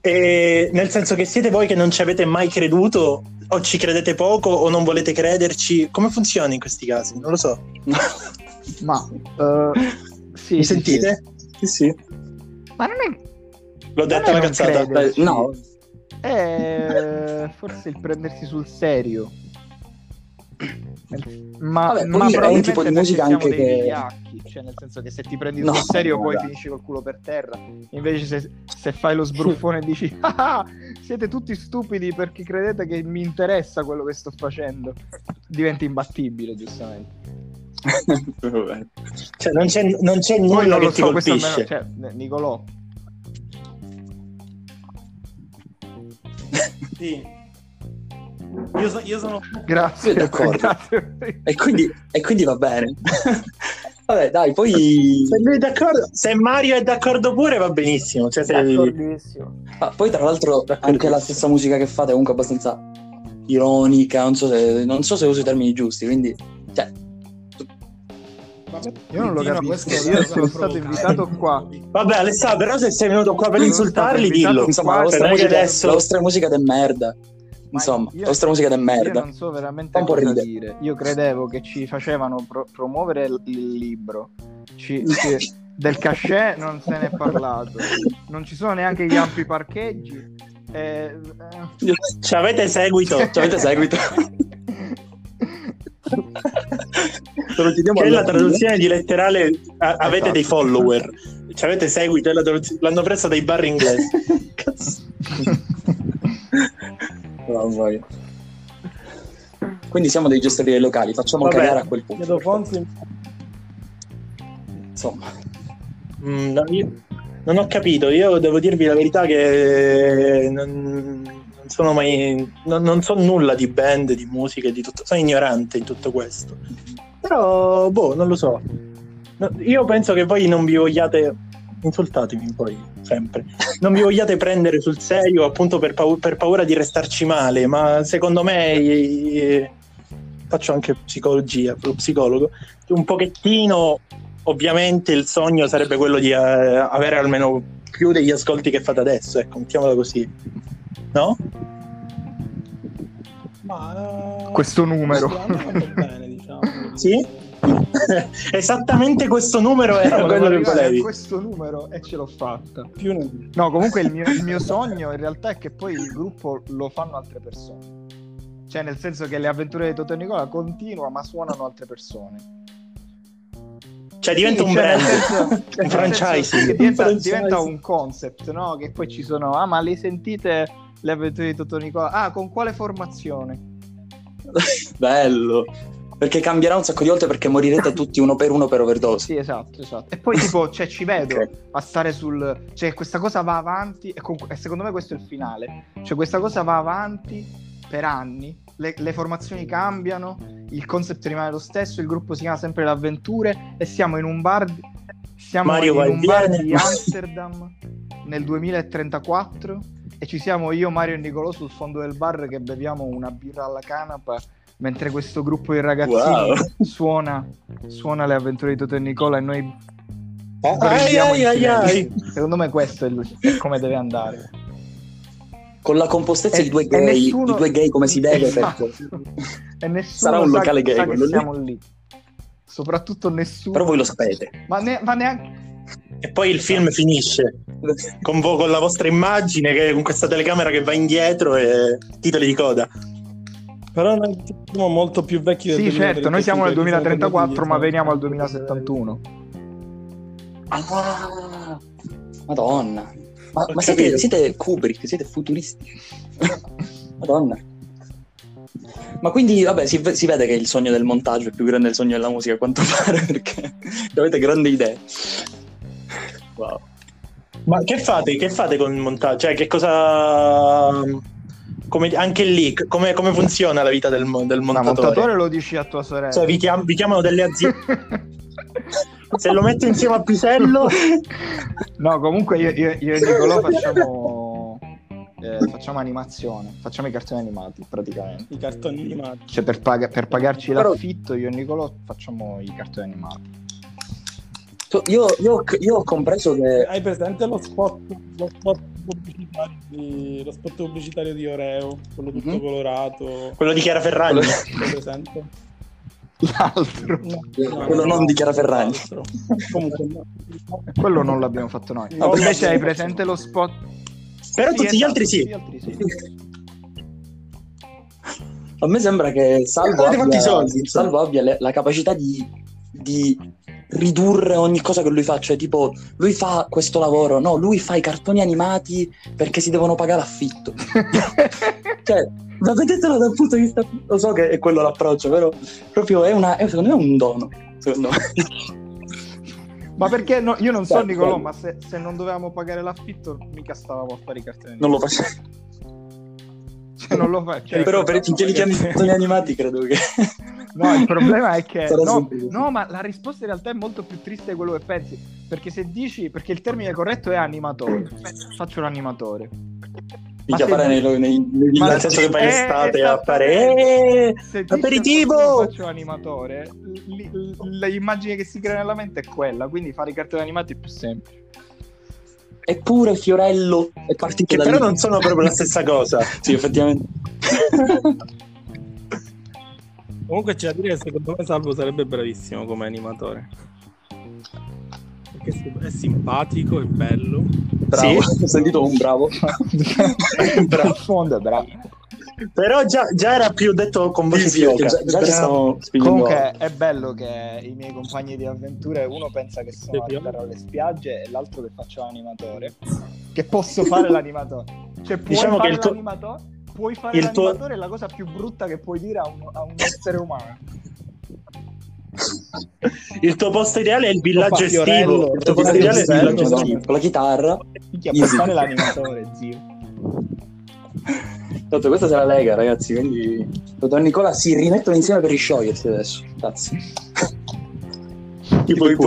E nel senso che siete voi che non ci avete mai creduto o ci credete poco o non volete crederci. Come funziona in questi casi? Non lo so. (laughs) Ma... eh, sì, Mi sì, sentite? Sì, sì. sì. Ma non è... L'ho detta una cazzata. crederci. No, È forse il prendersi sul serio. Ma, Vabbè, ma è un probabilmente tipo di musica anche dei che- vigliacchi, cioè nel senso che se ti prendi No, sul serio poi finisci col culo per terra. Invece se, se fai lo sbruffone e dici (laughs) "Ah, siete tutti stupidi perché credete che mi interessa quello che sto facendo, diventi imbattibile giustamente. Cioè, non c'è, non c'è nulla non che lo ti so, questo colpisce. almeno, cioè, Nicolò, Sì. Io, so- io sono (laughs) grazie. Sì, d'accordo. grazie. (laughs) E quindi, e quindi va bene. (laughs) Vabbè, dai, poi, Se, lui è d'accordo- se Mario è d'accordo pure va benissimo. Cioè, se- D'accordissimo. ah, poi tra l'altro anche la stessa musica che fate è comunque abbastanza ironica, non so se, non so se uso i termini giusti, quindi cioè, Io non lo capisco, io è sono stato invitato qua. Vabbè, Alessandro, però se sei venuto qua per insultarli, dillo. insomma, la vostra, musica, adesso- la vostra musica è merda. Insomma, io- la vostra musica è Io merda. non so veramente un po' cosa ridere. dire. Io credevo che ci facevano pro- promuovere il, libro. Ci- ci- del cachet non se ne è parlato. Non ci sono neanche gli ampi parcheggi. Eh, eh, Ci avete seguito. Ci avete (laughs) seguito? Che è la traduzione di letterale a- avete Esatto. dei follower. Ci avete seguito, la l'hanno presa dai bar inglesi. (laughs) (laughs) Mamma mia. Quindi siamo dei gestori dei locali, facciamo Vabbè, cagare a quel punto. Chiedo Fonzi. Insomma, Mm, no, io non ho capito, io devo dirvi la verità che non, non sono mai, non, non so nulla di band, di musica, di tutto, sono ignorante in tutto questo. Però, boh, non lo so. No, io penso che voi non vi vogliate, insultatemi poi, sempre, non vi vogliate prendere sul serio appunto per, pau- per paura di restarci male, ma secondo me... eh, Faccio anche psicologia, lo psicologo. Un pochettino ovviamente il sogno sarebbe quello di eh, avere almeno più degli ascolti che fate adesso, ecco, mettiamola così. No? Ma eh, Questo numero. vanno bene, diciamo. Sì? (laughs) Esattamente questo numero era quello che volevi. questo numero e ce l'ho fatta. No, comunque il mio, il mio sogno in realtà è che poi il gruppo lo fanno altre persone. Cioè, nel senso che le avventure di Totò e Nicola continua, ma suonano altre persone. Cioè diventa Sì, un cioè, brand, senso- (laughs) un che franchising. diventa, Un franchising. diventa un concept, no? Che poi ci sono, ah, ma le sentite le avventure di Totò e Nicola? Ah, con quale formazione? (laughs) bello. Perché cambierà un sacco di volte perché morirete tutti uno per uno per overdose. Sì, esatto, esatto. E poi tipo, cioè, ci vedo Ok. a stare sul... Cioè, questa cosa va avanti e, con- e secondo me questo è il finale. Cioè, questa cosa va avanti per anni, le, le formazioni cambiano, il concept rimane lo stesso, il gruppo si chiama sempre Le Avventure e siamo in un bar... Siamo Mario in un bar viene. di Amsterdam nel 2034 e ci siamo io, Mario e Nicolò sul fondo del bar che beviamo una birra alla canapa mentre questo gruppo di ragazzini Wow. suona, suona le avventure di Totò e Nicola e noi Ai brindiamo ai ai silenzio. ai. Secondo me questo è, il- è come deve andare. Con la compostezza E- di due gay, nessuno- di due gay come si deve. Esatto. perché- E nessuno Sarà un locale gay quello lì. siamo lì. Soprattutto nessuno. Però voi lo sapete. Ma, ne- ma neanche... E poi il film finisce con, vo- con la vostra immagine, che, con questa telecamera che va indietro e titoli di coda. Però noi siamo molto più vecchi del Sì, certo, noi siamo nel 2035, 2034 ma veniamo al 2071. Ah, Madonna. Ma, ma siete, siete Kubrick, siete futuristi. (laughs) Madonna. Ma quindi, vabbè, si, si vede che il sogno del montaggio è più grande del sogno della musica, a quanto (laughs) pare, perché avete grandi idee. Wow. Ma che fate? Che fate con il montaggio? Cioè, che cosa. Come, anche lì, come, come funziona la vita del, del Ma montatore? montatore lo dici a tua sorella. Cioè, vi, chiam- vi chiamano delle aziende. (laughs) Se lo metto insieme a Pisello, (laughs) No, comunque io, io- io e Nicolò facciamo, eh, facciamo animazione, facciamo i cartoni animati praticamente. I cartoni animati. Cioè per, pag- per pagarci Però- l'affitto io e Nicolò facciamo i cartoni animati. Io, io- io ho compreso che Hai presente lo spot, lo spot di, lo spot pubblicitario di Oreo, quello tutto Mhm. colorato? quello di Chiara Ferragni. Presente? L'altro, No, quello non di Chiara Ferragni. Comunque, no. quello non l'abbiamo fatto noi. No, Invece no, hai no. presente lo spot? Però Sì, tutti gli esatto, altri sì. tutti gli altri sì. A me sembra che Salvo abbia, i soldi. Salvo abbia le- la capacità di, di ridurre ogni cosa che lui fa. Cioè, tipo, lui fa questo lavoro, no, lui fa i cartoni animati perché si devono pagare l'affitto. (laughs) cioè, ma vedetelo dal punto di vista. Lo so che è quello l'approccio, però proprio è una. è- secondo me è un dono. Secondo me. Ma perché no- io non so Dai, Nicolò, dai. ma se, se non dovevamo pagare l'affitto mica stavamo a fare i cartoni Non animati. lo faccio. Cioè, non lo fa. cioè, però per finché li chiami cartoni animati, credo che. (laughs) No, il problema è che no, no, ma la risposta in realtà è molto più triste di quello che pensi. Perché se dici, perché il termine corretto è animatore, faccio l'animatore. Se- fare nei, nei, nei Ma- Nel senso che Eh, a fare. esattamente. "Eh, Se dici Aperitivo! a qualcuno faccio animatore, l- l- l'immagine che si crea nella mente è quella, quindi fare i cartoni animati è più semplice. Eppure Fiorello è partito Che però non sono proprio la stessa cosa. (laughs) Sì, effettivamente. (laughs) Comunque c'è da dire che secondo me Salvo sarebbe bravissimo come animatore. Perché è- è simpatico, è bello. Bravo, Sì. ho sentito un bravo. (laughs) Bravo. In fondo è bravo. Però già, già era più detto con voce Sì, sì, fioca. già, già ci stiamo. Comunque è bello che i miei compagni di avventure, uno pensa che sono Sì, a terra alle spiagge e l'altro che faccio l'animatore. Che posso fare l'animatore. Cioè puoi Diciamo che fare il tuo- l'animatore? Puoi fare Il tuo- l'animatore è la cosa più brutta che puoi dire a un, a un essere umano. Il tuo posto ideale è il villaggio estivo. Il tuo posto ideale è il villaggio estivo. con la chitarra. Minchia, fare l'animatore, zio. Tanto questa se la lega, ragazzi. Quindi Don Nicola si rimettono insieme per risciogliersi adesso. Cazzo. Tipo i pu-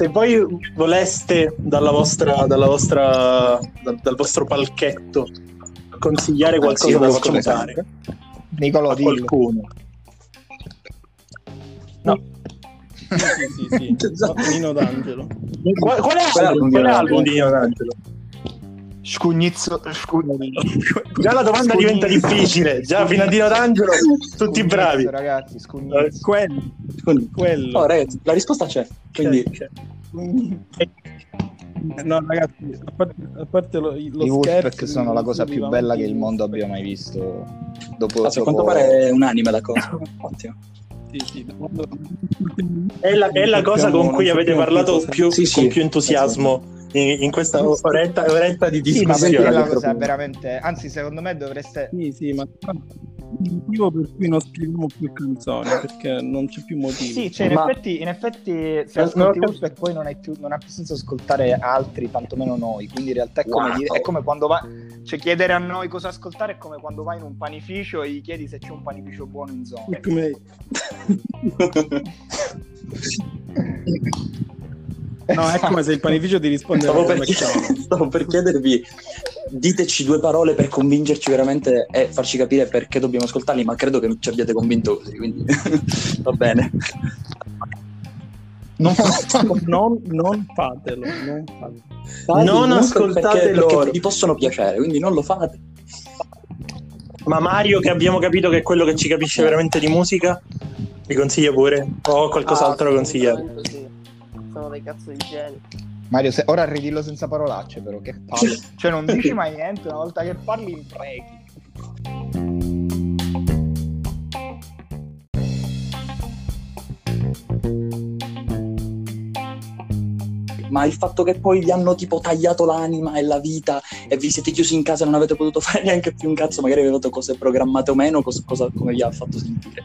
Se voi voleste dalla vostra, dalla vostra, dal, dal vostro palchetto consigliare qualcosa da ascoltare. Nicolò, a dillo. qualcuno, Sì, sì, sì, (laughs) sì. Nino D'Angelo. qual, qual è di l'album di Nino D'Angelo? Scugnizzo, scugnizzo. Già la domanda diventa difficile, già fino a Dino D'Angelo tutti bravi. Ragazzi, Eh, scugnizzo. Quello, Quindi- quello. Oh, ragazzi, la risposta c'è. Quindi, Cioè, No, ragazzi, a parte, a parte lo, lo I Wolfpack sono la cosa più bella che il mondo abbia mai visto. Dopo, cazzo, a quanto dopo- pare è un'anima la cosa. (laughs) Ottimo. Sì, sì, quando- È la, è la cosa con cui avete parlato più Sì, sì. con più entusiasmo in, in questa oretta, oretta di Sì, ma discussione. la proprio- cosa veramente. Anzi, secondo me dovreste. Sì, sì, ma il motivo per cui non scriviamo più canzoni perché non c'è più motivo. Sì, cioè in, Ma- effetti, in effetti, se Non- ascolti non- Wolfpack poi non, hai più, non ha più senso ascoltare altri, tantomeno noi. Quindi in realtà è come, Wow. dire- è come quando va. Cioè, chiedere a noi cosa ascoltare è come quando vai in un panificio e gli chiedi se c'è un panificio buono in zona. È come- (laughs) (laughs) No, è come se il panificio ti risponde Stavo per, (laughs) stavo per chiedervi, diteci due parole per convincerci veramente e farci capire perché dobbiamo ascoltarli, ma credo che non ci abbiate convinto così, quindi (laughs) va bene. Non, non, non fatelo, non fatelo. Non Comunque ascoltate perché, loro. perché vi possono piacere, quindi non lo fate. Ma Mario, che abbiamo capito che è quello che ci capisce veramente di musica, vi consiglio pure. O qualcos'altro da Ah, consigliare. assolutamente sì. Sono dei cazzo di geni. Mario, se- ora ridillo senza parolacce, però che palle. Cioè, non dici mai niente, una volta che parli imprechi. Ma il fatto che poi vi hanno tipo tagliato l'anima e la vita e vi siete chiusi in casa e non avete potuto (laughs) fare neanche più un cazzo, magari avete cose programmate o meno, cos- cosa, come vi ha fatto sentire?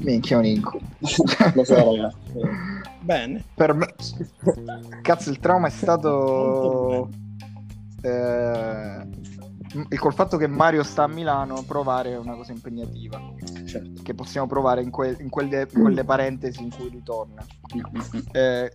Minchia un incubo. (laughs) Lo so, ragazzi. (laughs) Bene. Per me... Cazzo, il trauma è stato... Eh... il- Col fatto che Mario sta a Milano, provare è una cosa impegnativa. Certo. Che possiamo provare in, que- in quelle, in quelle parentesi in cui ritorna. Eh,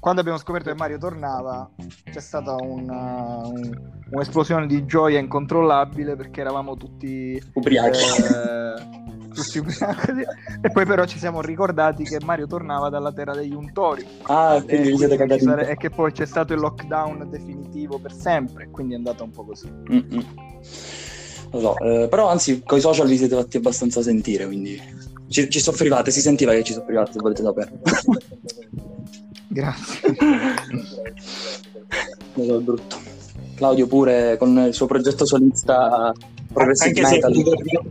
quando abbiamo scoperto che Mario tornava, c'è stata una- un- un'esplosione di gioia incontrollabile perché eravamo tutti Ubriachi. eh, tutti ubriachi. (laughs) e poi però ci siamo ricordati che Mario tornava dalla terra degli untori Ah, e, quindi vi siete cagati sare- e che poi c'è stato il lockdown definitivo per sempre quindi è andata un po' così Mm-mm. Lo so, eh, però anzi, con i social vi siete fatti abbastanza sentire, quindi ci, ci soffrivate, si sentiva che ci soffrivate, se volete sapere. (laughs) grazie Lo so, brutto. Claudio pure con il suo progetto solista Progressive Anche se Metal. ricordiamo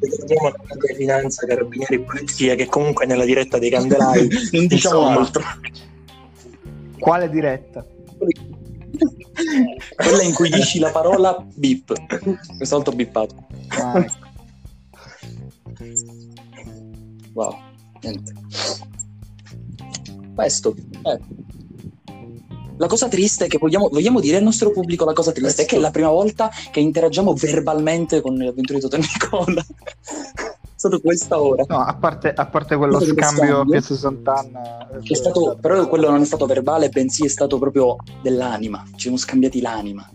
ricordiamo la Finanza, Carabinieri e Polizia, che comunque nella diretta dei Candelai (laughs) non diciamo Insomma. altro. quale diretta? Quella in cui dici la parola beep. Questa volta ho bippato. Ah, ecco. Wow, niente. Questo. eh. La cosa triste è che vogliamo, vogliamo dire al nostro pubblico la cosa triste è che è la prima volta che interagiamo verbalmente con le avventure di Totò Nicola. (laughs) È stato questa ora. no a parte, a parte quello scambio. Piazza Sant'Anna eh, È stato, però quello non è stato verbale, bensì è stato proprio dell'anima. Ci siamo scambiati l'anima.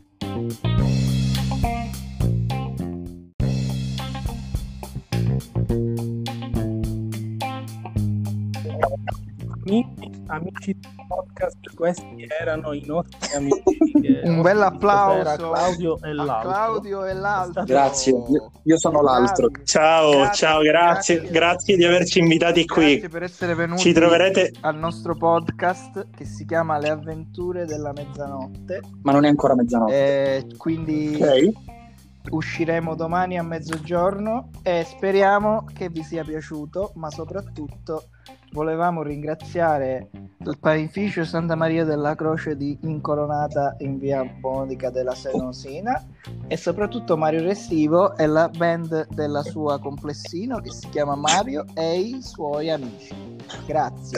Amici, amici del podcast, questi erano i nostri (laughs) amici. un bel applauso Claudio e l'altro. Claudio e l'altro Grazie, io, io sono l'altro. Ciao, Grazie, ciao, grazie, grazie. grazie di averci invitati qui. Grazie per essere venuti Ci troverete al nostro podcast che si chiama Le avventure della mezzanotte. Ma non è ancora mezzanotte. Eh, quindi Ok. Usciremo domani a mezzogiorno e speriamo che vi sia piaciuto, ma soprattutto volevamo ringraziare il panificio Santa Maria della Croce di Incoronata in via Monica della Senosina e soprattutto Mario Restivo e la band della sua complessino che si chiama Mario e i suoi amici. Grazie.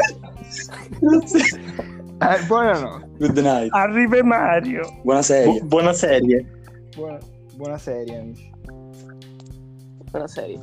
(laughs) Eh, buonanotte. Good night. Arrive Mario. Buona serie. Bu- buona serie. Buona, buona serie, amici. Buona serie.